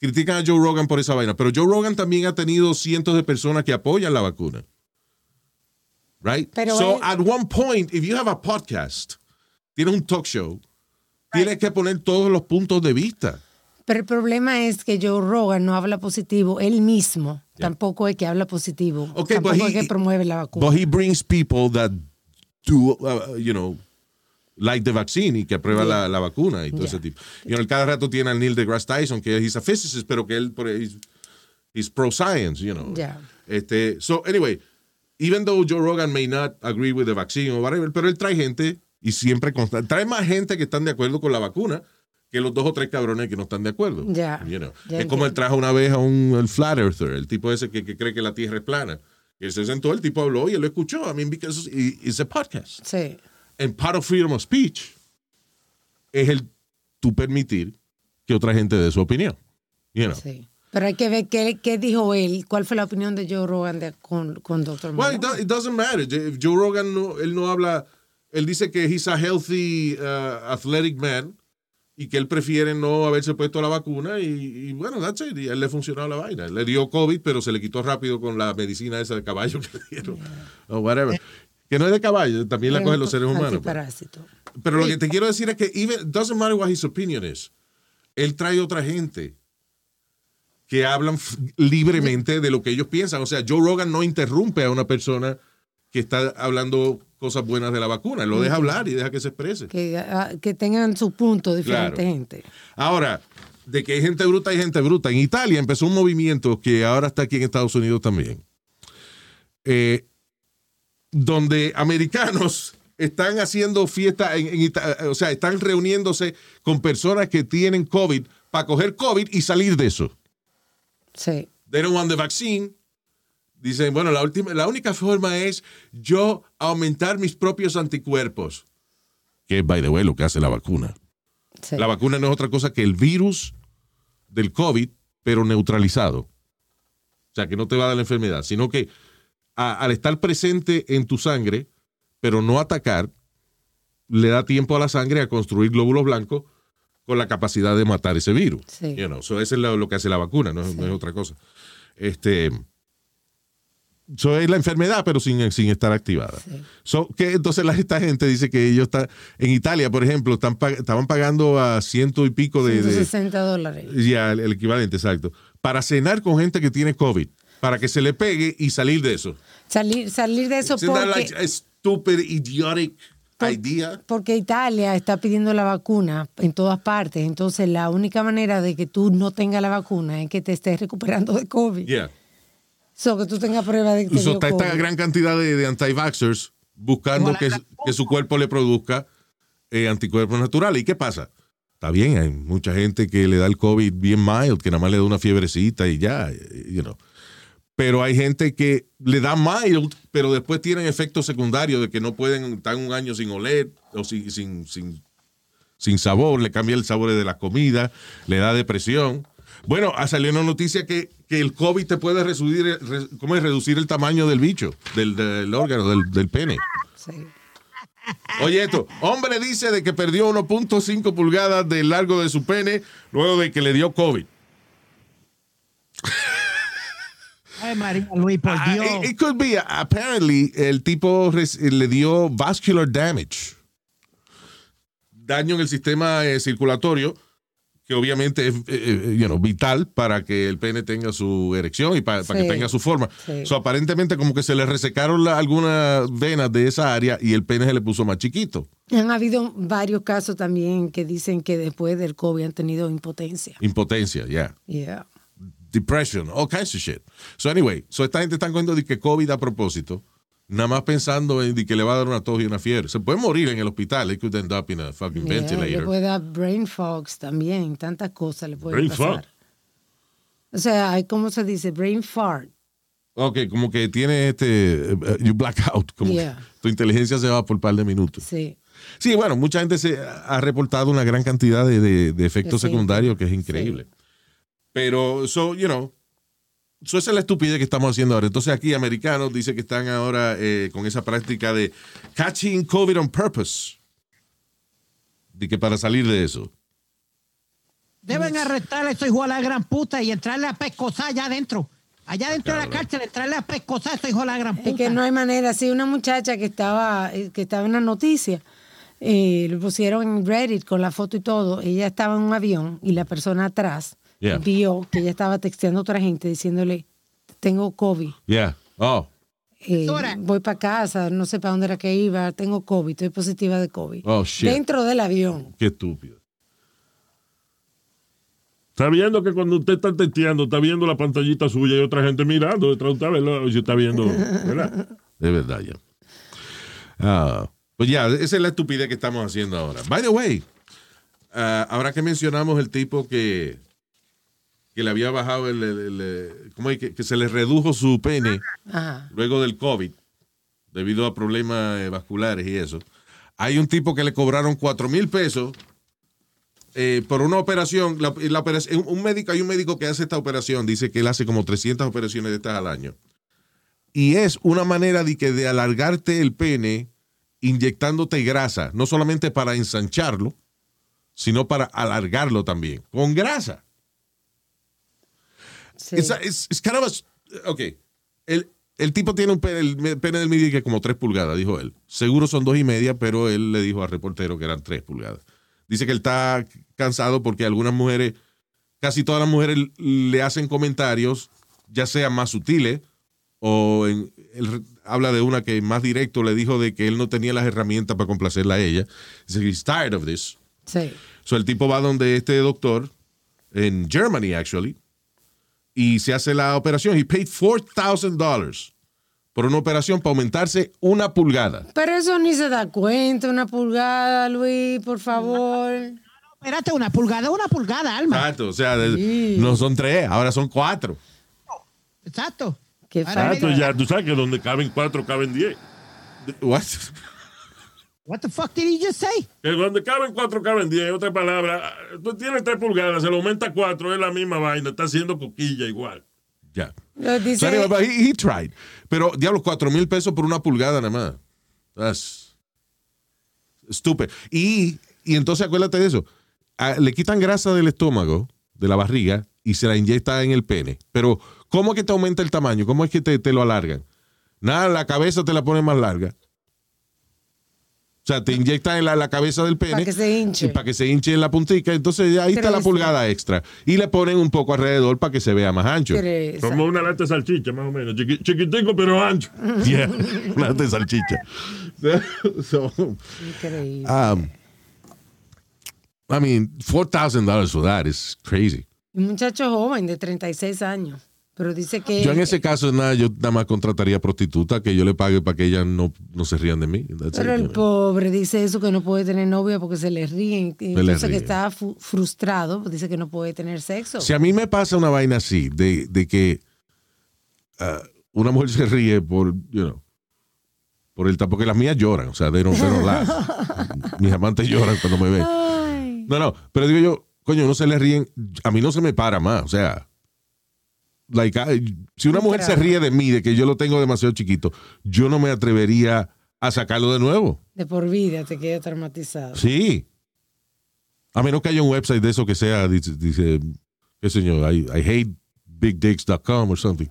critican a Joe Rogan por esa vaina, pero Joe Rogan también ha tenido cientos de personas que apoyan la vacuna. Right? Pero so él- at one point, if you have a podcast, tienes un talk show, tienes que poner todos los puntos de vista. Pero el problema es que Joe Rogan no habla positivo él mismo. Tampoco es que habla positivo. Okay, Tampoco but es he- que promueve la vacuna. But he brings people that do, uh, you know, like the vaccine y que aprueba la, la vacuna y todo Yeah. ese tipo. Y en cada rato tiene al Neil deGrasse Tyson, que es a physicist, pero que él he's, he's pro-science, you know. Yeah. Este, so, anyway, even though Joe Rogan may not agree with the vaccine or whatever, pero él trae gente y siempre consta- trae más gente que están de acuerdo con la vacuna que los dos o tres cabrones que no están de acuerdo. Ya, You know. ya es como él trajo una vez a un el flat earther, el tipo ese que, que cree que la tierra es plana. Y él se sentó, el tipo habló y él lo escuchó. I mean, because it's a podcast. Sí. And part of freedom of speech es el tú permitir que otra gente dé su opinión. You know. Sí. Pero hay que ver qué, qué dijo él, cuál fue la opinión de Joe Rogan de- con, con Dr. Well, it, do- it doesn't matter. Joe Rogan, no, él no habla, él dice que he's a healthy, uh, athletic man y que él prefiere no haberse puesto la vacuna y, y bueno, that's it. Y a él le funcionó la vaina. Le dio COVID, pero se le quitó rápido con la medicina esa de caballo que le dieron. O whatever. Que no es de caballo, también la cogen los seres humanos. pues. Antiparásito. Pero lo que te quiero decir es que even doesn't matter what his opinion is. Él trae otra gente que hablan libremente de lo que ellos piensan. O sea, Joe Rogan no interrumpe a una persona que está hablando cosas buenas de la vacuna. Lo deja hablar y deja que se exprese. Que, ah, que tengan su punto diferente Claro. gente. Ahora, de que hay gente bruta, hay gente bruta. En Italia empezó un movimiento que ahora está aquí en Estados Unidos también, eh, donde americanos <laughs> están haciendo fiesta, en, en o sea, están reuniéndose con personas que tienen COVID para coger COVID y salir de eso. Sí. They don't want the vaccine. Dicen, bueno, la, última, la única forma es yo aumentar mis propios anticuerpos. Que es, by the way, lo que hace la vacuna. sí. La vacuna no es otra cosa que el virus del COVID, pero neutralizado. O sea, que no te va a dar la enfermedad, sino que a- al estar presente en tu sangre, pero no atacar, le da tiempo a la sangre a construir glóbulos blancos con la capacidad de matar ese virus. Sí. You know, so eso es lo, lo que hace la vacuna, no, es- no es otra cosa. Este, eso es la enfermedad, pero sin, sin estar activada. So, que entonces la, esta gente dice que ellos están, en Italia, por ejemplo, están, estaban pagando a ciento y pico de, de- 160 dólares. ya, el, el equivalente, exacto, para cenar con gente que tiene COVID, para que se le pegue y salir de eso. Salir, salir de eso Isn't porque, like stupid, idiotic Porque Italia está pidiendo la vacuna en todas partes. Entonces, la única manera de que tú no tengas la vacuna es que te estés recuperando de COVID. Yeah. So, que tú tengas prueba de que So, está esta gran cantidad de, de anti-vaxxers buscando que, que su cuerpo le produzca eh, anticuerpos naturales. ¿Y qué pasa? Está bien, hay mucha gente que le da el COVID bien mild, que nada más le da una fiebrecita y ya, eh, you know. Pero hay gente que le da mild, pero después tienen efectos secundarios de que no pueden estar un año sin oler o sin, sin, sin, sin sabor, le cambia el sabor de la comida, le da depresión. Bueno, ha salido una noticia que, que el COVID te puede reducir, re- ¿cómo es? reducir el tamaño del bicho, del, del órgano, del, del pene. Sí. Oye, esto, hombre dice de que perdió 1.5 pulgadas del largo de su pene luego de que le dio COVID. Ay, María Luis, por Ah, Dios. it, it could be, apparently, el tipo le dio vascular damage. Daño en el sistema eh, circulatorio, que obviamente es eh, eh, you know, vital para que el pene tenga su erección y pa- para Sí. que tenga su forma. Sí. So, aparentemente como que se le resecaron la- algunas venas de esa área y el pene se le puso más chiquito. Han habido varios casos también que dicen que después del COVID han tenido impotencia. Impotencia, yeah. Yeah. Depression, all kinds of shit. So anyway, so esta gente está cogiendo de que COVID a propósito, nada más pensando en de que le va a dar una tos y una fiebre. Se puede morir en el hospital. They could end up in a fucking Yeah, Le ventilator. puede dar brain fogs también, tantas cosas le pueden Brain pasar. fog. O sea, hay, ¿cómo se dice? Brain fart. Ok, como que tiene este, eh, you black out, como Yeah. que tu inteligencia se va por un par de minutos. Sí. Sí, bueno, mucha gente se ha reportado una gran cantidad de, de- de efectos sí. secundarios que es increíble. Pero, so, you know, so esa es la estupidez que estamos haciendo ahora. Entonces aquí americanos dicen que están ahora eh, con esa práctica de catching COVID on purpose. De que para salir de eso. Deben arrestar a esos hijos de la gran puta y entrarle a pescosar allá adentro. Allá dentro de la cárcel, entrarle a pescosar a esos hijos de la gran puta. Es que no hay manera. Sí, una muchacha que estaba, eh, que estaba en la noticia, eh, lo pusieron en Reddit con la foto y todo. Ella estaba en un avión y la persona atrás Yeah. vio que ella estaba texteando a otra gente diciéndole, tengo COVID. Yeah. Oh, eh, voy para casa, no sé para dónde era que iba, tengo COVID, estoy positiva de COVID. Oh, shit. Dentro del avión. qué estúpido. Está viendo que cuando usted está testeando, está viendo la pantallita suya y otra gente mirando detrás de usted, ¿verdad? Si está viendo, ¿verdad? De verdad, ya. Ah, pues ya, esa es la estupidez que estamos haciendo ahora. By the way, ah, ahora que mencionamos el tipo que, que le había bajado el, el- el, ¿cómo es? Que, que se le redujo su pene Ajá. luego del COVID, debido a problemas eh, vasculares y eso. Hay un tipo que le cobraron 4 mil pesos eh, por una operación. La, la operación- un médico, hay un médico que hace esta operación, dice que él hace como 300 operaciones de estas al año. Y es una manera de, que de alargarte el pene inyectándote grasa, no solamente para ensancharlo, sino para alargarlo también, con grasa. Sí. It's, it's- it's kind of a- ok. El, el tipo tiene un pene, el pene del medio que es como tres pulgadas, dijo él. Seguro son dos y media, pero él le dijo al reportero que eran tres pulgadas. Dice que él está cansado porque algunas mujeres, casi todas las mujeres le hacen comentarios, ya sean más sutiles, o en- él habla de una que más directo le dijo de que él no tenía las herramientas para complacerla a ella. Dice, he's tired of this. Sí. So el tipo va donde este doctor, en Germany actually, y se hace la operación. He paid $4,000 por una operación para aumentarse una pulgada. Pero eso ni se da cuenta, una pulgada, Luis, por favor. Espérate, una pulgada, una pulgada, Alma. Exacto, o sea, Sí. no son tres, ahora son cuatro. Exacto. Qué falta. ya, tú sabes que donde caben cuatro, caben diez. What? <laughs> What the fuck did he just say? Que donde caben cuatro, caben diez. Otra palabra, tú tienes tres pulgadas, se lo aumenta a cuatro, es la misma vaina, está haciendo coquilla igual. Ya. Lo So anyway, but he, he tried. Pero, diablo, cuatro mil pesos por una pulgada nada más. That's stupid. Y, y entonces acuérdate de eso. Le quitan grasa del estómago, de la barriga, y se la inyecta en el pene. Pero, ¿cómo es que te aumenta el tamaño? ¿Cómo es que te, te lo alargan? Nada, la cabeza te la pone más larga. O sea, te inyectan en la, la cabeza del pene. Para que se hinche. y Para que se hinche en la puntica. Entonces, ahí está la pulgada extra. Y le ponen un poco alrededor para que se vea más ancho. Teresa. Como una lata de salchicha, más o menos. Chiqui- chiquitico, pero ancho. <laughs> Yeah, una de salchicha. <laughs> so, Increíble. um, I mean, four thousand dollars for that is crazy. Un muchacho joven de 36 años. Pero dice que. Yo en ese caso nada, yo nada más contrataría prostituta que yo le pague para que ellas no, no se rían de mí. That's Pero it, el pobre dice eso que no puede tener novia porque se le ríen. Entonces que está frustrado, pues dice que no puede tener sexo. Si a mí me pasa una vaina así, de, de que ah, una mujer se ríe por, you know, por el porque las mías lloran, o sea, don't laugh. <laughs> Mis amantes lloran cuando me ven. Ay. No, no, pero digo yo, coño, no se le ríen, a mí no se me para más, o sea, like, I- si una mujer se ríe de mí, de que yo lo tengo demasiado chiquito, yo no me atrevería a sacarlo de nuevo. De por vida te queda traumatizado. Sí. A menos que haya un website de eso que sea, dice, dice qué yo, I, I hate bigdicks.com or something.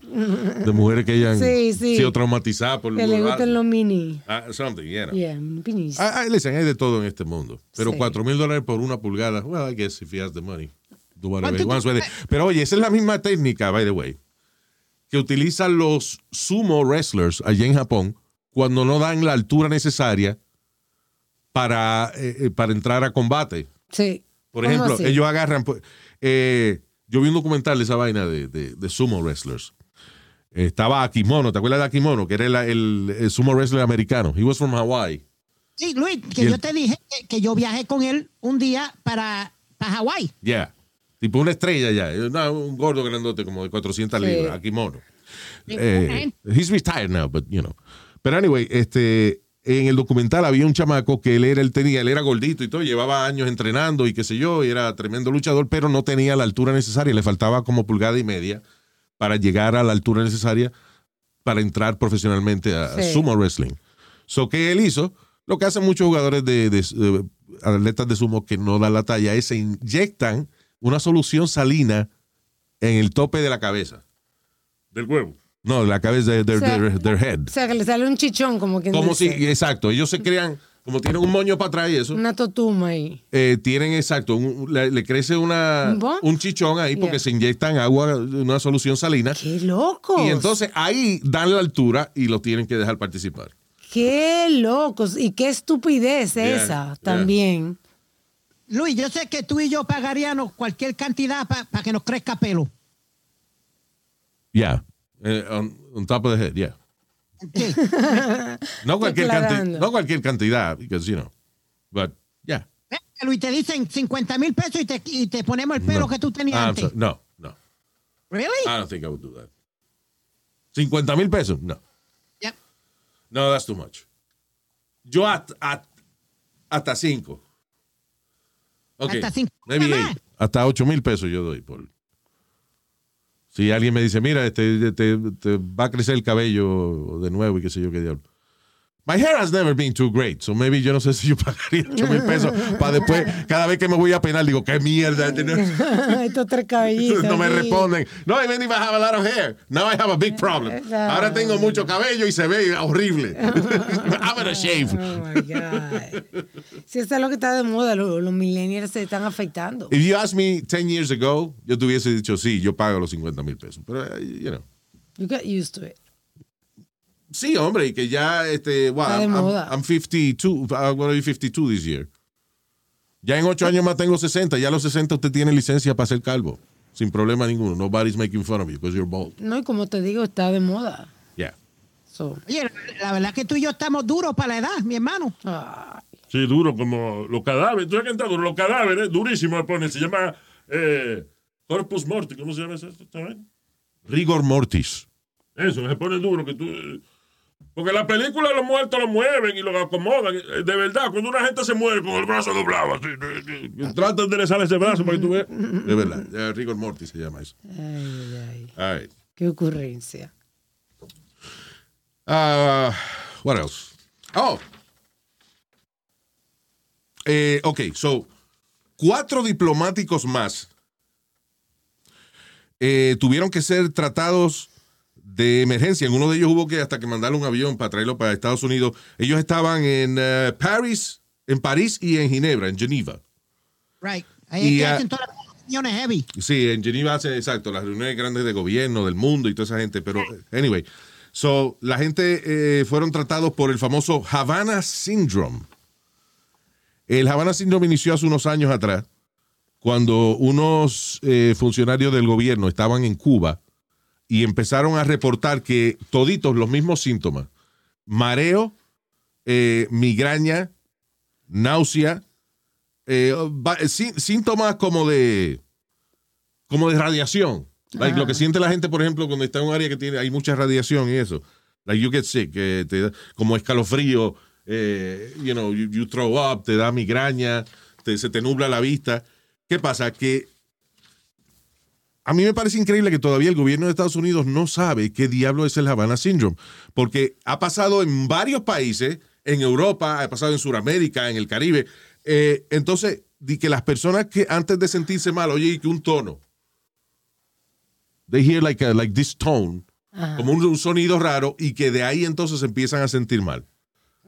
De mujeres que hayan <laughs> Sí, sí. sido traumatizadas por Que le gustan los mini. Ah, something, yeah. Yeah, minis. Ah, ah, listen, hay de todo en este mundo. Pero cuatro mil dólares por una pulgada, well, I guess if he has the money, do whatever he ¿Cuánto wants tú- with it. Pero oye, esa es la misma técnica, by the way, que utilizan los sumo wrestlers allá en Japón cuando no dan la altura necesaria para, eh, eh, para entrar a combate. Sí. Por ¿Cómo ejemplo, ellos agarran. pues, eh, yo vi un documental de esa vaina de, de- de sumo wrestlers. Eh, estaba Akimono, ¿te acuerdas de Akimono? Que era el, el- el sumo wrestler americano. He was from Hawaii. Sí, Luis, que Y el- yo te dije que, que yo viajé con él un día para, para Hawái. Yeah. Tipo una estrella ya. No, un gordo grandote como de 400 Sí. libras. Akimono. Sí, Eh, he's retired now, but you know. Pero anyway, este, en el documental había un chamaco que él era, él tenía, él era gordito y todo, llevaba años entrenando y qué sé yo, y era tremendo luchador, pero no tenía la altura necesaria, le faltaba como pulgada y media para llegar a la altura necesaria para entrar profesionalmente a, sumo wrestling. So, ¿qué él hizo? Lo que hacen muchos jugadores de, de- de atletas de sumo que no dan la talla es se inyectan una solución salina en el tope de la cabeza. Del huevo. No, la cabeza de their, O sea, their- their head. O sea, que le sale un chichón, como quien Como si, exacto, ellos se crean, como tienen un moño para atrás y eso, Una totuma ahí. eh, tienen exacto, un- le, le crece una, ¿Un chichón ahí porque Yeah. se inyectan agua, una solución salina. ¡Qué locos! Y entonces ahí dan la altura y los tienen que dejar participar. ¡Qué locos! Y qué estupidez Yeah, esa yeah. también. Luis, yo sé que tú y yo pagaríamos cualquier cantidad para que nos crezca pelo. Yeah. Eh, on, on top of the head, yeah. Sí. <laughs> No cualquier, cantidad, no cualquier cantidad, because, you know, but, yeah. Luis te dicen 50 mil pesos y te, y te ponemos el pelo No. que tú tenías Ah, I'm antes. no, no. ¿Really? I don't think I would do that. 50 mil pesos? No. Yep. No, that's too much. Yo at, at- hasta 5. Ok. Hasta cinco. Maybe Nada más. eight. Hasta 8 mil pesos yo doy por. Si alguien me dice, mira, este, te, te va a crecer el cabello de nuevo y qué sé yo qué diablo. My hair has never been too great, so maybe yo no sé si yo pagaría 8 mil pesos para después, cada vez que me voy a penar, digo, qué mierda. <laughs> Estos tres cabellitos. no me responden. No, even if I have a lot of hair, now I have a big problem. Ahora tengo mucho cabello y se ve horrible. <laughs> <laughs> I'm gonna shave. Oh my God. Si eso es lo que está de moda, lo- los, millennials se están afectando. If you asked me 10 years ago, yo te hubiese dicho, sí, yo pago los 50 mil pesos. Pero, eh, you know. You get used to it. Sí, hombre, y que ya, este, wow, Está de I'm, I'm- moda. I'm 52, I'm gonna be 52 this year. Ya en 8 años más tengo 60. Ya a los 60 usted tiene licencia para ser calvo. Sin problema ninguno. Nobody's making fun of you because you're bald. No, y como te digo, está de moda. Yeah. So, Oye, la, verdad que tú y yo estamos duros para la edad, mi hermano. ah, Sí, duro como los cadáveres. ¿Tú sabes qué está duro? Los cadáveres, durísimo le ponen. Se llama eh, Corpus Morti. ¿Cómo se llama eso? ¿Sabes? Rigor mortis. Eso, se pone duro que tú... eh, Porque la película los muertos lo mueven y lo acomodan. De verdad, cuando una gente se muere con el brazo doblado, así, tratan de enderezar ese brazo para que tú veas. De verdad. Ya, rigor mortis se llama eso. ay, ay, ay. Qué ocurrencia. Uh, what else? Oh. Eh, ok, so, cuatro diplomáticos más eh, tuvieron que ser tratados de emergencia. En uno de ellos hubo que hasta que mandar un avión para traerlo para Estados Unidos. Ellos estaban en eh, París, en París y en Ginebra, en Geneva. Right. Ahí Y, ah, hacen todas las reuniones heavy. Sí, en Geneva hacen, exacto, las reuniones grandes de gobierno del mundo y toda esa gente, pero anyway, so la gente eh, fueron tratados por el famoso Havana Syndrome. El Havana Syndrome inició hace unos años atrás, cuando unos eh, funcionarios del gobierno estaban en Cuba y empezaron a reportar que toditos los mismos síntomas, mareo, eh, migraña, náusea, eh, sí- síntomas como de como de radiación. Like, lo que siente la gente, por ejemplo, cuando está en un área que tiene hay mucha radiación y eso. Like you get sick, te da como escalofrío, eh, you know, you, you throw up, te da migraña, te- se te nubla la vista. ¿Qué pasa? Que a mí me parece increíble que todavía el gobierno de Estados Unidos no sabe qué diablo es el Havana Syndrome, porque ha pasado en varios países, en Europa, ha pasado en Sudamérica, en el Caribe. Eh, entonces, di que las personas que antes de sentirse mal, oye, y que un tono, they hear like, a- like this tone, como un, un sonido raro, y que de ahí entonces empiezan a sentir mal.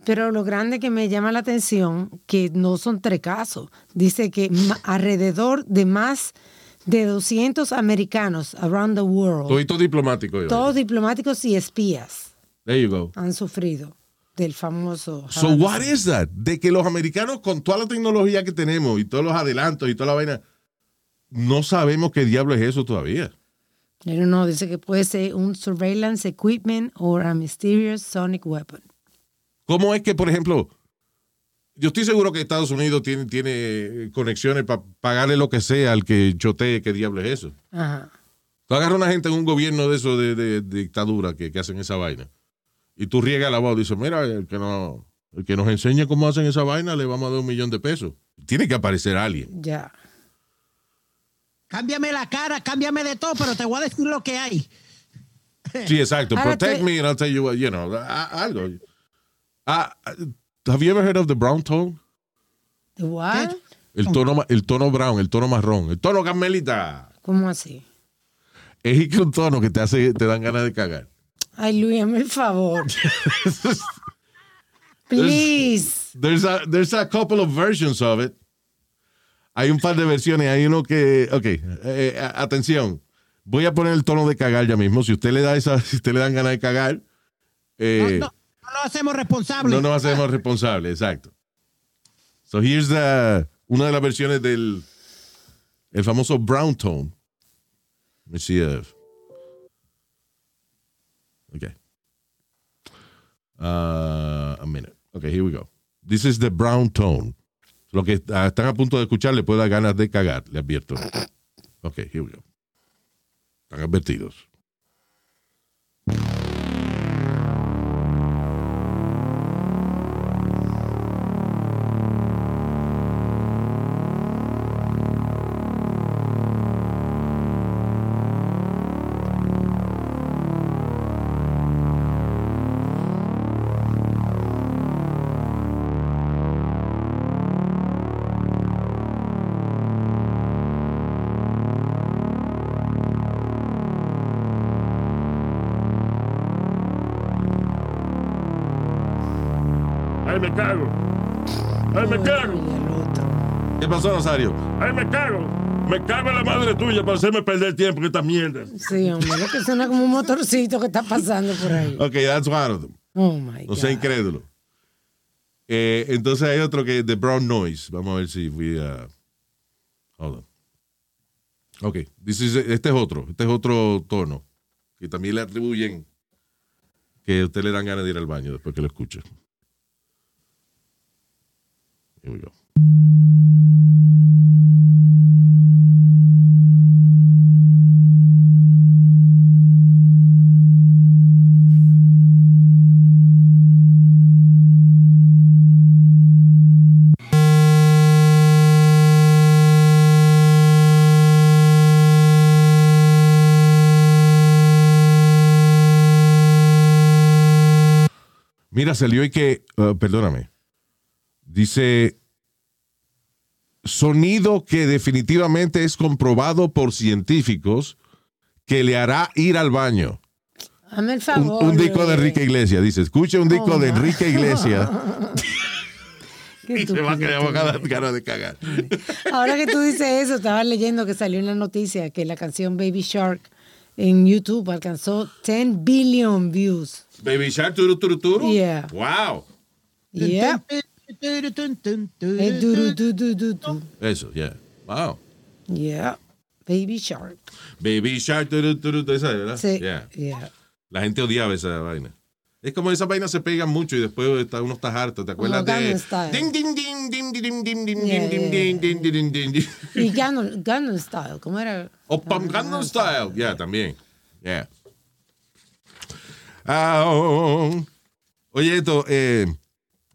Pero lo grande que me llama la atención, que no son tres casos. Dice que alrededor de más de 200 americanos around the world, Todito diplomático. yo. todos diplomáticos y espías, There you go. han sufrido del famoso. So Havana what is that? De que los americanos con toda la tecnología que tenemos y todos los adelantos y toda la vaina, no sabemos qué diablo es eso todavía. Pero no, dice que puede ser un surveillance equipment o a mysterious sonic weapon. ¿Cómo es que, por ejemplo, yo estoy seguro que Estados Unidos tiene, tiene conexiones para pagarle lo que sea al que chotee qué diablo es eso? Ajá. Tú agarras una gente en un gobierno de eso de, de- de dictadura que, que hacen esa vaina y tú riegas la voz y dices, mira, el que, no, el que nos enseñe cómo hacen esa vaina le vamos a dar un millón de pesos. Tiene que aparecer alguien. Ya. Cámbiame la cara, cámbiame de todo, pero te voy a decir lo que hay. Sí, exacto. Ahora Protect te- me and I'll tell you what, you know, algo. Ah, ah, have you ever heard of the brown tone? ¿The what? El tono, el tono brown, el tono marrón, el tono carmelita. ¿Cómo así? Es que un tono que te hace, te dan ganas de cagar. Ay, Luis, hazme el favor. <laughs> Please. There's a, there's a couple of versions of it. Hay un par de versiones. Hay uno que, ok, eh, a- atención. Voy a poner el tono de cagar ya mismo. Si usted le da esa, si usted le dan ganas de cagar, eh, no, no lo hacemos responsable. no nos hacemos responsables, exacto. So here's the, una de las versiones del el famoso brown tone. Let me see if- Okay. Uh, a minute. Okay, here we go. This is the brown tone. Lo que están a punto de escuchar le puede dar ganas de cagar, le advierto. Ok, here we go. Están advertidos. Cago. Ay, me cago. Y el otro. ¿Qué pasó, Rosario? Ay, me cago. Me cago en la madre tuya para hacerme perder tiempo con esta mierda. Sí, hombre, lo que suena como un motorcito que está pasando por ahí. Ok, that's one of them. Oh my No God. sea incrédulo. Eh, entonces hay otro que The Brown Noise. Vamos a ver si fui a. Hold on. Ok, this is- este es otro. Este es otro tono. Que también le atribuyen que a usted le dan ganas de ir al baño después que lo escuche. Here we go. Mira, salió y que, uh, perdóname, Dice, sonido que definitivamente es comprobado por científicos que le hará ir al baño. Hazme el favor. Un, disco de oh, Enrique Iglesias, dice, escucha un disco de Enrique Iglesias. y se va a quedar cara de cagar. <laughs> Ahora que tú dices eso, estaba leyendo que salió en la noticia que la canción Baby Shark en YouTube alcanzó 10 billion views. Baby Shark, turu, turu, turu. Yeah. Wow. Yeah. Eso, yeah. Wow. Yeah. Baby Shark. Baby Shark, turu, turu, turu, esa, ¿verdad? Sí. Yeah. Yeah. La gente odiaba esa vaina. Es como esas vainas se pegan mucho y después está, uno está harto. ¿Te acuerdas de. Ding, ding, ding, ding, ding, ding, ding, Yeah, ding, yeah, ding, ding, ding, ding, ding. Y Style, ¿cómo era? O Pam Gangnam Style. Yeah, también. Yeah. Ah, oh, oh. Oye, esto, eh,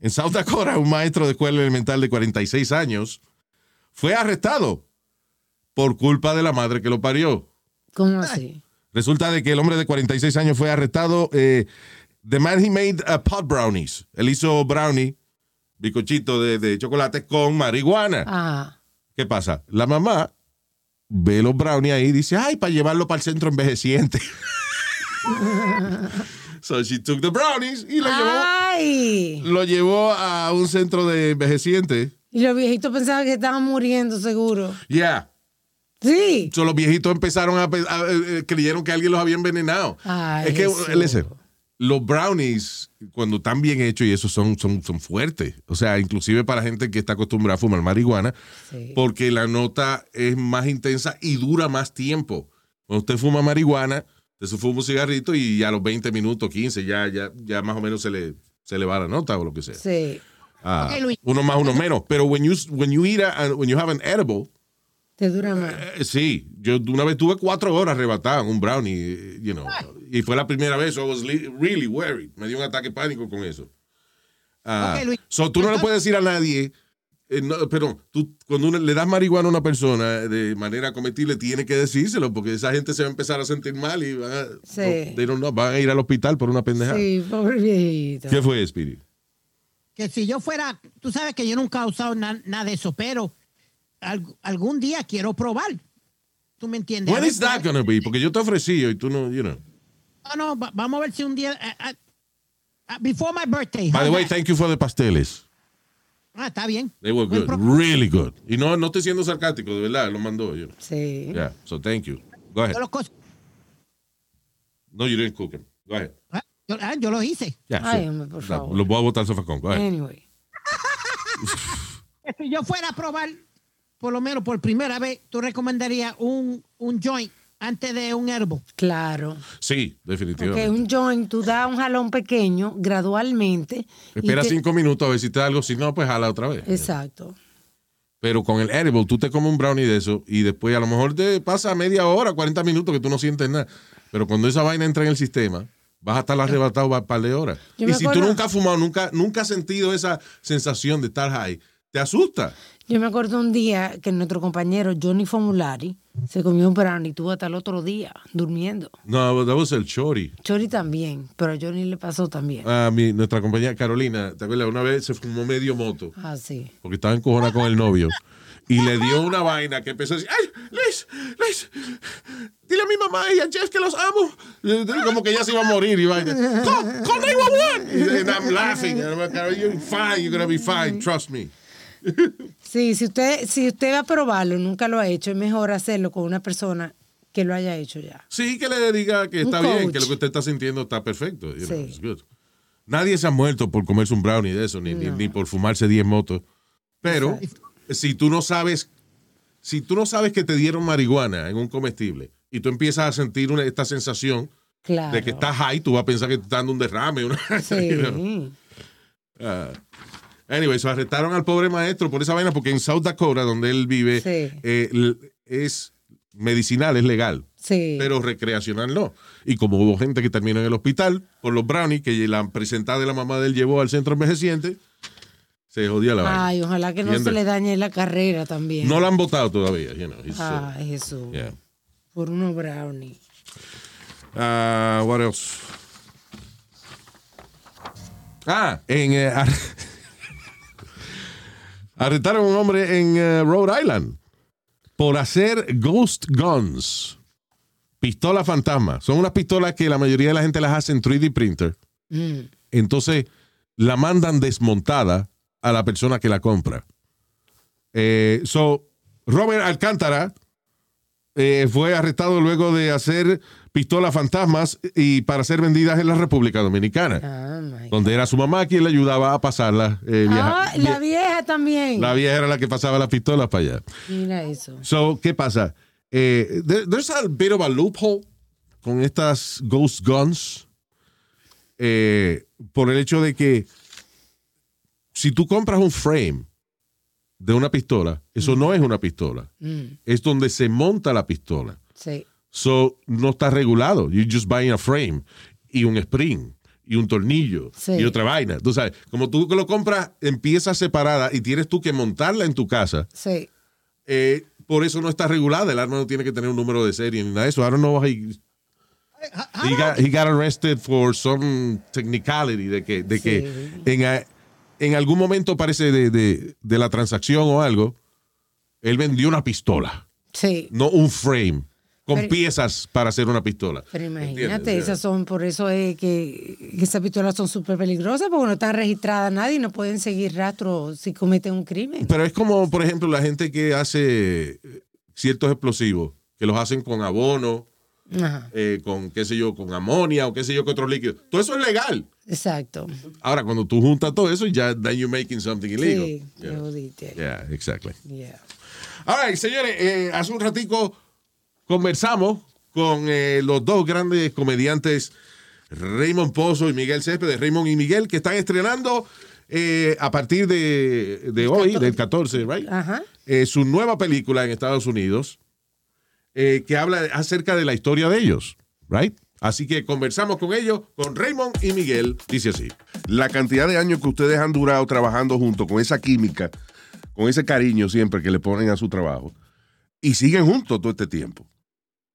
en South Dakota, un maestro de escuela elemental de 46 años fue arrestado por culpa de la madre que lo parió. ¿Cómo así? Resulta de que el hombre de 46 años fue arrestado. Eh, the man he made uh, pot brownies. Él hizo brownie, bicochito de, de chocolate con marihuana. Ah, ¿Qué pasa? La mamá ve los brownies ahí y dice, ay, para llevarlo para el centro envejeciente. <laughs> so she took the brownies y lo llevó, ¡Ay! lo llevó a un centro de envejeciente. Y los viejitos pensaban que estaban muriendo, seguro. Yeah. Sí. So, los viejitos empezaron a, a- eh, creyeron que alguien los había envenenado. Ay, es que, listen, los brownies, cuando están bien hechos y eso son, son, son fuertes. O sea, inclusive para gente que está acostumbrada a fumar marihuana, Sí. porque la nota es más intensa y dura más tiempo. Cuando usted fuma marihuana, usted se fuma un cigarrito y ya a los 20 minutos, 15, ya, ya, ya más o menos se le, se le va la nota o lo que sea. Sí. Ah, Luis. uno más, uno menos. Pero when you, when you eat a- when you have an edible, Te dura más. eh, sí, yo una vez tuve cuatro horas arrebatado en un brownie, you know, y fue la primera vez, so I was really worried. Me dio un ataque de pánico con eso. Ah, Ok, Luis. so tú no le puedes decir a nadie, eh, no, pero tú cuando uno le das marihuana a una persona de manera cometible, tiene que decírselo, porque esa gente se va a empezar a sentir mal y van a, Sí. no, they don't know, van a ir al hospital por una pendejada. Sí, pobre viejito. ¿Qué fue, Spirit? que si yo fuera, tú sabes que yo nunca he usado na- nada de eso, pero al- algún día quiero probar. ¿Tú me entiendes? When is that gonna be? Porque yo te ofrecí y tú no, you know. No, no, va- vamos a ver si un día. eh, eh, eh, before my birthday. By the way, that? thank you for the pasteles. Ah, está bien. They were good, really good. Y no, no estoy siendo sarcástico, de verdad, lo mandó yo. Sí. Yeah, so thank you. Go ahead. Yo los, No, you didn't cook them. Go ahead. ah, yo, ah, yo los hice. Yeah, Ay, sure. hombre, por No, favor. Los voy a botar al sofacón. Go ahead. Anyway. <laughs> Si yo fuera a probar, por lo menos por primera vez, tú recomendarías un, un joint antes de un herbo. Claro. Sí, Porque definitivamente. un joint, tú das un jalón pequeño, gradualmente. y Espera te- cinco minutos a ver si te da algo. Si no, pues jala otra vez. Exacto. Pero con el edible, tú te comes un brownie de eso y después a lo mejor te pasa media hora, 40 minutos que tú no sientes nada. Pero cuando esa vaina entra en el sistema, vas a estar arrebatado un par de horas. Yo y si tú nunca has fumado, nunca, nunca has sentido esa sensación de estar high, te asusta. Yo me acuerdo un día que nuestro compañero Johnny Formulari se comió un tuvo hasta el otro día durmiendo. No, that was el chori. Chori también, pero a Johnny le pasó también. A mi, nuestra compañera Carolina, ¿te acuerdas? Una vez se fumó medio moto Ah, sí. porque estaba encojonada con el novio. Y le dio una vaina que empezó a decir, ¡ay, Liz, Liz! Dile a mi mamá y a Jeff que los amo. Como que ella se iba a morir y vaina. ¡Call, call 911! And I'm laughing. And I'm like, "Carol, you're fine, you're gonna be fine, trust me. Sí, si usted, si usted va a probarlo, nunca lo ha hecho, es mejor hacerlo con una persona que lo haya hecho ya. Sí, que le diga que está bien, que lo que usted está sintiendo está perfecto. you know, Sí. it's good. Nadie se ha muerto por comerse un brownie de eso, ni, ni- No. ni por fumarse 10 motos. Pero si tú no sabes, si tú no sabes que te dieron marihuana en un comestible y tú empiezas a sentir una- esta sensación Claro. de que estás high, tú vas a pensar que te está dando un derrame. Una, <laughs> Sí. you know. Ah. Anyway, so arrestaron al pobre maestro por esa vaina porque en South Dakota, donde él vive, Sí. eh, es medicinal, es legal Sí. pero recreacional no. Y como hubo gente que terminó en el hospital por los brownies que la presentada de la mamá de él llevó al centro envejeciente, se jodía la vaina. Ay, ojalá que no ¿Entiendes? se le dañe la carrera también. No la han votado todavía, you know. uh, Ay, Jesús. yeah. Por unos brownies. Ah, what else? Ah, en eh, <laughs> arrestaron a un hombre en eh, Rhode Island por hacer ghost guns. Pistola fantasma. Son unas pistolas que la mayoría de la gente las hace en 3D printer. Mm. Entonces la mandan desmontada a la persona que la compra. Eh, so, Robert Alcántara eh, fue arrestado luego de hacer pistolas fantasmas y para ser vendidas en la República Dominicana, Ah, donde era su mamá quien le ayudaba a pasarlas. eh, Ah, la vie- vieja también. la vieja era la que pasaba las pistolas para allá. Mira eso. So, ¿qué pasa? Eh, there- there's a bit of a loophole con estas ghost guns eh, por el hecho de que si tú compras un frame de una pistola, eso no es una pistola. Mm, Es donde se monta la pistola. sí. So, no está regulado. You just buy a frame y un spring y un tornillo Sí. y otra vaina. Tú sabes, como tú que lo compras en piezas separadas y tienes tú que montarla en tu casa, Sí. eh, por eso no está regulada. El arma no tiene que tener un número de serie ni nada de eso. I don't know he, he got, he got arrested for some technicality de que, de que en, a- en algún momento parece de, de- de la transacción o algo, él vendió una pistola, Sí. no un frame con Pero- piezas para hacer una pistola. Pero imagínate, esas son, por eso es que, que esas pistolas son súper peligrosas porque no están registradas nadie y no pueden seguir rastro si cometen un crimen. Pero es como, por ejemplo, la gente que hace ciertos explosivos, que los hacen con abono, eh, con, qué sé yo, con amonia o qué sé yo, que otros líquidos. Todo eso es legal. exacto. Ahora, cuando tú juntas todo eso, ya then you're making something illegal. Sí. Yeah, exactly. Yeah. All right, señores, eh, hace un ratico conversamos con eh, los dos grandes comediantes, Raymond Pozo y Miguel Céspedes, Raymond y Miguel, que están estrenando eh, a partir de, de hoy, del 14, right? Ajá. eh, su nueva película en Estados Unidos eh, que habla acerca de la historia de ellos, right? Así que conversamos con ellos, con Raymond y Miguel, dice así. la cantidad de años que ustedes han durado trabajando juntos, con esa química, con ese cariño siempre que le ponen a su trabajo, y siguen juntos todo este tiempo.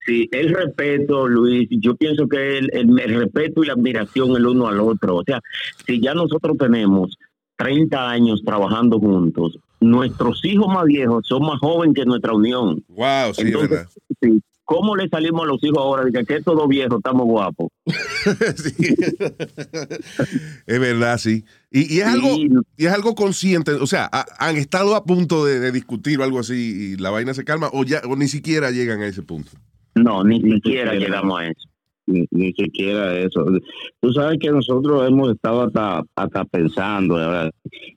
Sí, el respeto, Luis, yo pienso que el, el- el respeto y la admiración el uno al otro. O sea, si ya nosotros tenemos 30 años trabajando juntos, nuestros hijos más viejos son más jóvenes que nuestra unión. Wow, sí, es Entonces, verdad. sí, ¿cómo le salimos a los hijos ahora de que, que estos dos viejos estamos guapos? <laughs> Sí. es verdad, sí. Y, y es algo, y es algo consciente, o sea, ha- han estado a punto de, de discutir o algo así y la vaina se calma o ya o ni siquiera llegan a ese punto. No, ni siquiera llegamos a eso. Ni, ni siquiera eso. Tú sabes que nosotros hemos estado hasta, hasta pensando, ¿verdad?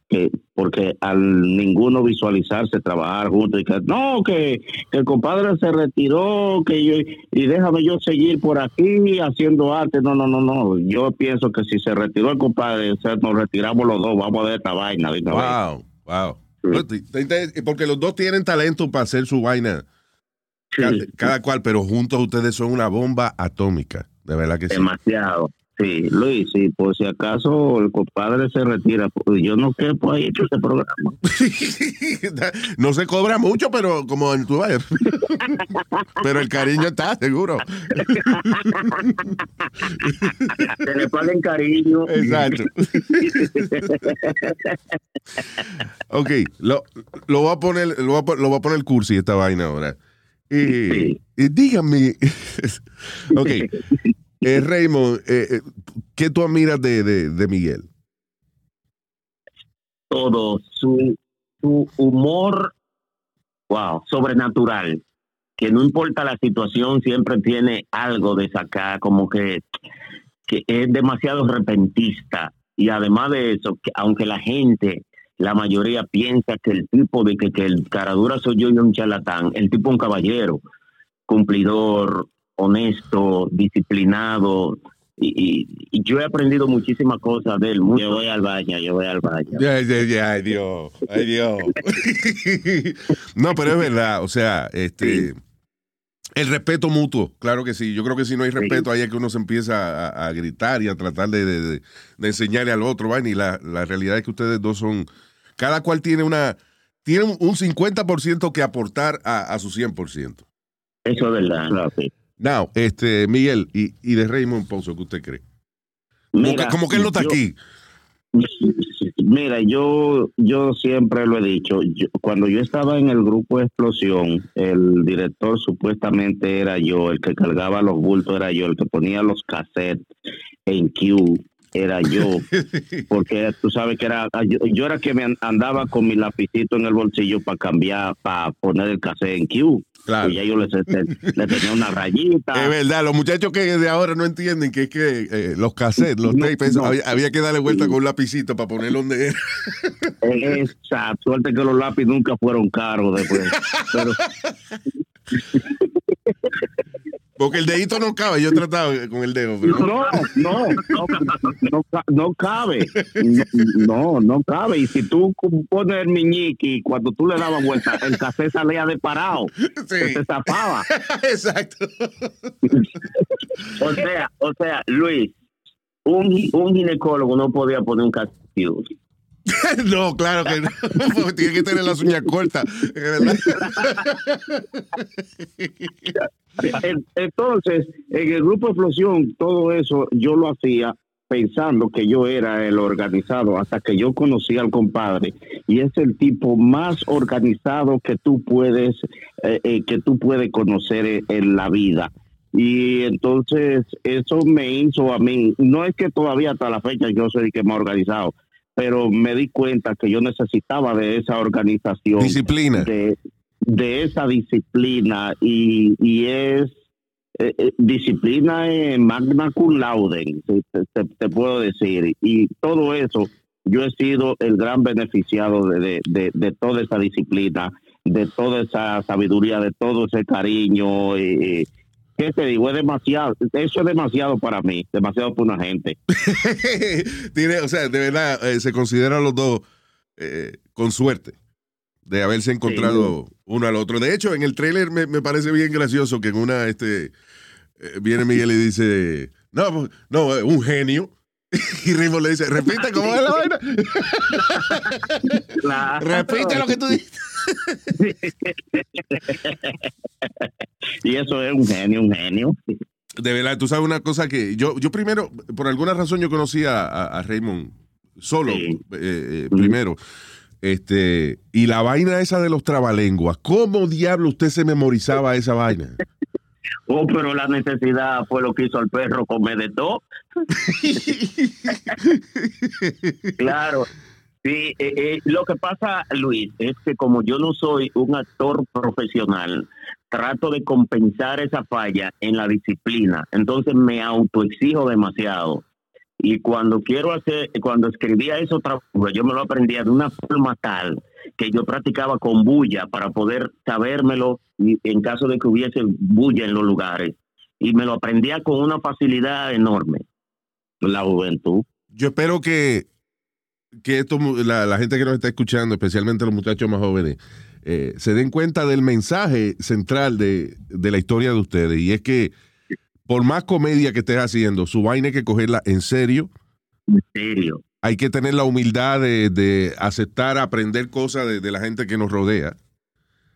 que porque al ninguno visualizarse trabajar juntos y que no, que, que el compadre se retiró, que yo, y déjame yo seguir por aquí haciendo arte. No, no, no, no. Yo pienso que si se retiró el compadre, o sea, nos retiramos los dos, vamos a ver esta vaina. Wow, wow. Porque los dos tienen talento para hacer su vaina. Cada, cual, pero juntos ustedes son una bomba atómica. De verdad que sí. Demasiado. Sí. Luis, sí, por si acaso el compadre se retira, pues yo no quepo ahí hecho ese programa. <laughs> no se cobra mucho, pero como en tu <laughs> pero el cariño está, seguro. <laughs> Se le paguen cariño. Exacto. ok, lo, lo voy a poner, lo voy a, lo voy a poner cursi esta vaina ahora. Y, y dígame, <laughs> ok, <laughs> eh, Raymond, eh, eh, ¿qué tú admiras de, de, de Miguel? todo, su, su humor, wow, sobrenatural, que no importa la situación, siempre tiene algo de sacar, como que, que es demasiado repentista. Y además de eso, que aunque la gente, la mayoría piensa que el tipo de que, que el caradura soy yo y un charlatán, el tipo es un caballero, cumplidor, honesto, disciplinado. Y, y- y yo he aprendido muchísimas cosas de él. Yo voy al baño, yo voy al baño. Ay, ay, ay, Dios, ay, Dios. <laughs> no, pero es verdad, o sea, este, el respeto mutuo, claro que sí. Yo creo que si no hay respeto, ahí es que uno se empieza a, a gritar y a tratar de, de- de- de enseñarle al otro, vaina, y la, la realidad es que ustedes dos son, cada cual tiene una, tiene un- un 50% que aportar a, a su 100%. Eso es verdad. Claro, sí. Now, este, Miguel, y, y de Raymond Pozo, ¿qué usted cree? Como, Mira, que, como que él no está yo- aquí. Mira, yo, yo siempre lo he dicho, yo- cuando yo estaba en el grupo Explosión, el director supuestamente era yo, el que cargaba los bultos era yo, el que ponía los cassettes en Q era yo, <laughs> porque tú sabes que era, yo, yo era que me an- andaba con mi lapicito en el bolsillo para cambiar, para poner el cassette en Q. Claro. Y ya yo le, le tenía una rayita. <laughs> Es verdad, los muchachos que de ahora no entienden que es que eh, los cassettes, los No, tapes, no. había, había que darle vuelta con un lapicito para ponerlo donde era. <laughs> Esa suerte que los lápices nunca fueron caros después. Pero, Porque el dedito no cabe, yo he tratado con el dedo. Pero no, no, no, no, no cabe. No, no cabe. Y si tú pones el miñique y cuando tú le dabas vuelta, el café salía de parado. Sí. Se zapaba. <laughs> Exacto. O sea, o sea, Luis, un, un ginecólogo no podía poner un castillo. <laughs> no, claro que no. Porque tiene que tener las uñas cortas. verdad. <laughs> En- Entonces, en el grupo Explosión, todo eso yo lo hacía pensando que yo era el organizado hasta que yo conocí al compadre. Y es el tipo más organizado que tú puedes eh, eh, que tú puedes conocer en, en la vida. Y entonces eso me hizo a mí. No es que todavía hasta la fecha yo soy el que más organizado pero me di cuenta que yo necesitaba de esa organización. Disciplina. de, de esa disciplina y, y es eh, eh, disciplina magna cum laude, te, puedo decir. Y todo eso, yo he sido el gran beneficiado de, de- de- toda esa disciplina, de toda esa sabiduría, de todo ese cariño. eh, ¿Qué te digo? Es demasiado, eso es demasiado para mí, demasiado para una gente. <laughs> O sea, de verdad, eh, se consideran los dos eh, con suerte de haberse encontrado uno al otro. De hecho, en el trailer me, me parece bien gracioso que en una, este, eh, viene Miguel y dice, no, pues, no, eh, un genio. <laughs> Y Rimo le dice, repite cómo es la vaina. Claro. Repite lo que tú dices. <laughs> Y eso es un genio, un genio. De verdad, tú sabes una cosa que yo, yo primero, por alguna razón yo conocí a, a- a Raymond solo, Sí. eh, eh, primero. Este, y la vaina esa de los trabalenguas, ¿cómo diablo usted se memorizaba esa vaina? <laughs> Oh, pero la necesidad fue lo que hizo al perro comer de todo. <laughs> claro. Sí, eh, eh, lo que pasa, Luis, es que como yo no soy un actor profesional, trato de compensar esa falla en la disciplina. Entonces me autoexijo demasiado. Y cuando quiero hacer, cuando escribía eso, yo me lo aprendía de una forma tal que yo practicaba con bulla para poder sabérmelo en caso de que hubiese bulla en los lugares. Y me lo aprendía con una facilidad enorme. La juventud. Yo espero que que esto, la, la gente que nos está escuchando, especialmente los muchachos más jóvenes, eh, se den cuenta del mensaje central de, de la historia de ustedes. Y es que por más comedia que estés haciendo, su vaina hay que cogerla en serio. En serio. Hay que tener la humildad de, de aceptar, aprender cosas de, de la gente que nos rodea.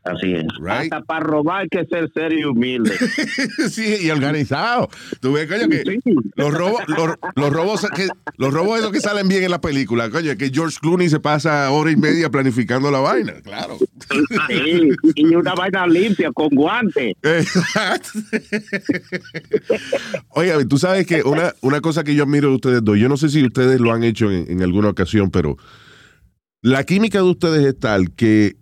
Así es. Right. Hasta para robar hay que ser serio y humilde. <laughs> sí, y organizado. Tú ves, coño, que Sí. los robos, los, los robos, que, los robos esos que salen bien en la película, coño, que George Clooney se pasa hora y media planificando la vaina, claro. Sí, y una vaina limpia, con guantes. Oye, tú sabes que una, una cosa que yo admiro de ustedes dos, yo no sé si ustedes lo han hecho en, en alguna ocasión, pero la química de ustedes es tal que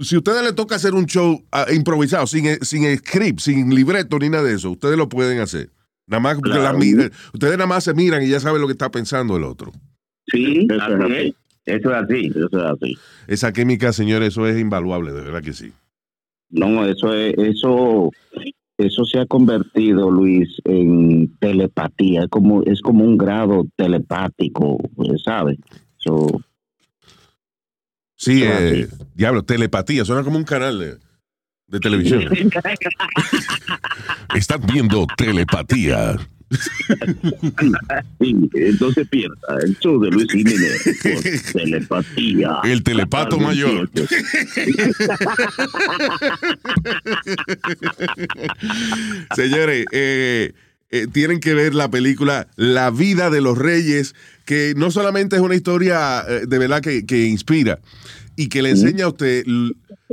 si a ustedes les toca hacer un show ah, improvisado, sin, sin script, sin libreto ni nada de eso, ustedes lo pueden hacer. Nada más porque Claro. ustedes nada más se miran y ya saben lo que está pensando el otro. Sí, Eso es así así. es. Eso es así. Eso es así. Esa química, señores, eso es invaluable, de verdad que sí. No, eso es, eso, eso se ha convertido, Luis, en telepatía. Es como, es como un grado telepático, ¿sabes? So, Sí, eh, diablo, telepatía, suena como un canal de, de televisión. <laughs> Están viendo telepatía. entonces pierda el show de Luis Jiménez por telepatía. El telepato mayor. <laughs> Señores, eh, eh, tienen que ver la película La vida de los reyes, que no solamente es una historia eh, de verdad que, que inspira y que le enseña a usted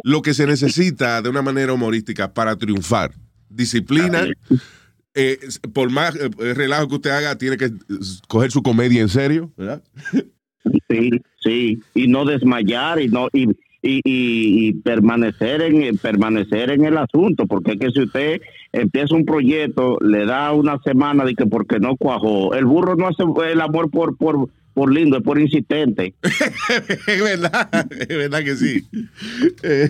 lo que se necesita de una manera humorística para triunfar. Disciplina. eh, por más eh, relajo que usted haga, tiene que eh, coger su comedia en serio, ¿verdad? Sí, sí, y no desmayar y no y, y, y- y permanecer en permanecer en el asunto, porque es que si usted empieza un proyecto, le da una semana de que porque no cuajó, el burro no hace el amor por por por lindo, es por insistente. <laughs> Es verdad, es verdad que sí. Eh,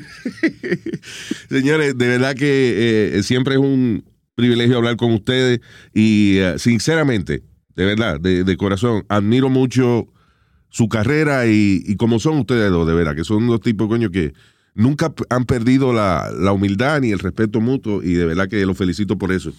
<laughs> señores, de verdad que eh, siempre es un privilegio hablar con ustedes y eh, sinceramente, de verdad, de, de corazón, admiro mucho su carrera y, y como son ustedes dos, de verdad, que son dos tipos, coño, que nunca han perdido la, la humildad ni el respeto mutuo y de verdad que los felicito por eso.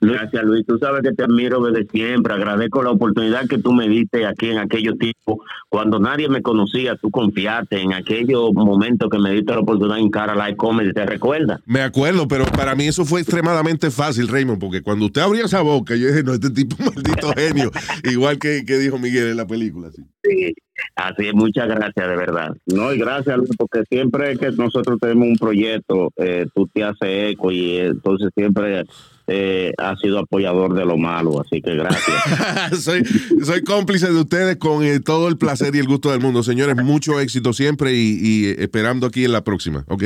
Gracias, Luis. Tú sabes que te admiro desde siempre. Agradezco la oportunidad que tú me diste aquí en aquellos tiempos. Cuando nadie me conocía, tú confiaste en aquellos momentos que me diste la oportunidad en Cara Live Comedy. ¿Te recuerdas? Me acuerdo, pero para mí eso fue extremadamente fácil, Raymond, porque cuando usted abrió esa boca, yo dije, no, este tipo maldito <laughs> genio, igual que, que dijo Miguel en la película. sí. Sí. Así es, muchas gracias, de verdad. No, y gracias, Luis, porque siempre que nosotros tenemos un proyecto, eh, tú te haces eco y eh, entonces siempre eh, has sido apoyador de lo malo, así que gracias. <laughs> soy, soy cómplice de ustedes con eh, todo el placer y el gusto del mundo. Señores, mucho éxito siempre y, y, eh, esperando aquí en la próxima, ¿ok?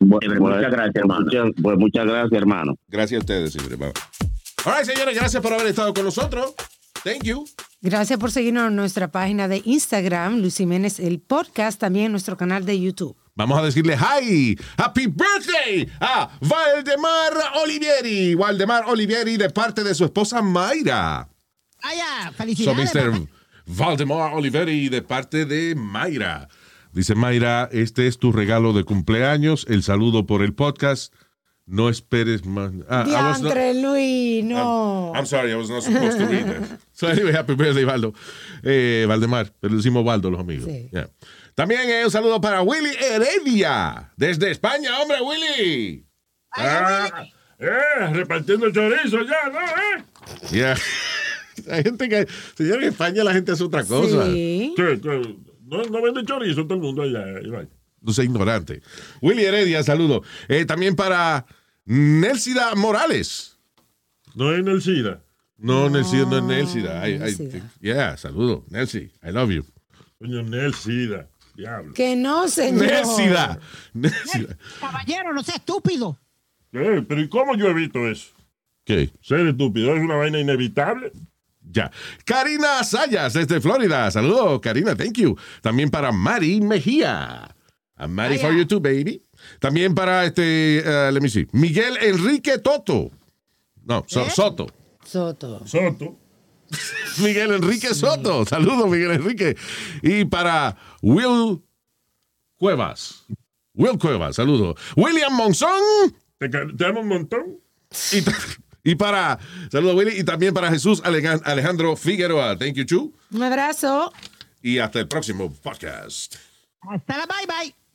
Bueno, muchas gracias, hermano. Muchas, pues muchas gracias, hermano. Gracias a ustedes, señores. Bye. All right, señores, gracias por haber estado con nosotros. Thank you. Gracias por seguirnos en nuestra página de Instagram, Luis Jiménez, el podcast, también en nuestro canal de YouTube. Vamos a decirle hi, happy birthday a Valdemar Olivieri. Valdemar Olivieri de parte de su esposa Mayra. Vaya, So, felicidades. Mr. papá. Valdemar Olivieri de parte de Mayra. Dice Mayra, este es tu regalo de cumpleaños, el saludo por el podcast. No esperes más. Ah, I was not- Diantre, Luis, no. I'm sorry, I was not supposed to read that. <laughs> So anyway, happy birthday, Valdo. Eh, Valdemar, pero le decimos Valdo los amigos. Sí. Yeah. También eh, un saludo para Willy Heredia, desde España, hombre, Willy. Ah, eh, repartiendo chorizo ya, ¿no? Eh? Yeah. <laughs> Hay gente que, señor, en España la gente hace otra cosa. Sí. No, no vende chorizo todo el mundo allá. Iván. No sea ignorante. Willy Heredia, saludo. Eh, también para Nelsida Morales. No es en el SIDA. No, Nelsida, no es Nelsida. I- Nelsida. yeah, saludo. Nelsi, I love you. Coño, Nel SIDA. Diablo. Que no, señor. Nelsida. Nelsida. Caballero, no sea estúpido. Eh, pero ¿y cómo yo evito eso? ¿Qué? Ser estúpido es una vaina inevitable. Ya. Karina Sayas, desde Florida. Saludos, Karina, thank you. También para Mari Mejía. A Mari for you too, baby. También para este, uh, let me see, Miguel Enrique Toto. No, So- ¿Eh? Soto. Soto. Soto. <laughs> Miguel Enrique Soto. Saludos, Miguel Enrique. Y para Will Cuevas. Will Cuevas, saludos. William Monzón. Te, te amo un montón. Y, y para, saludos, Willy. Y también para Jesús Alejan- Alejandro Figueroa. Thank you, Chu. Un abrazo. Y hasta el próximo podcast. Hasta la bye bye.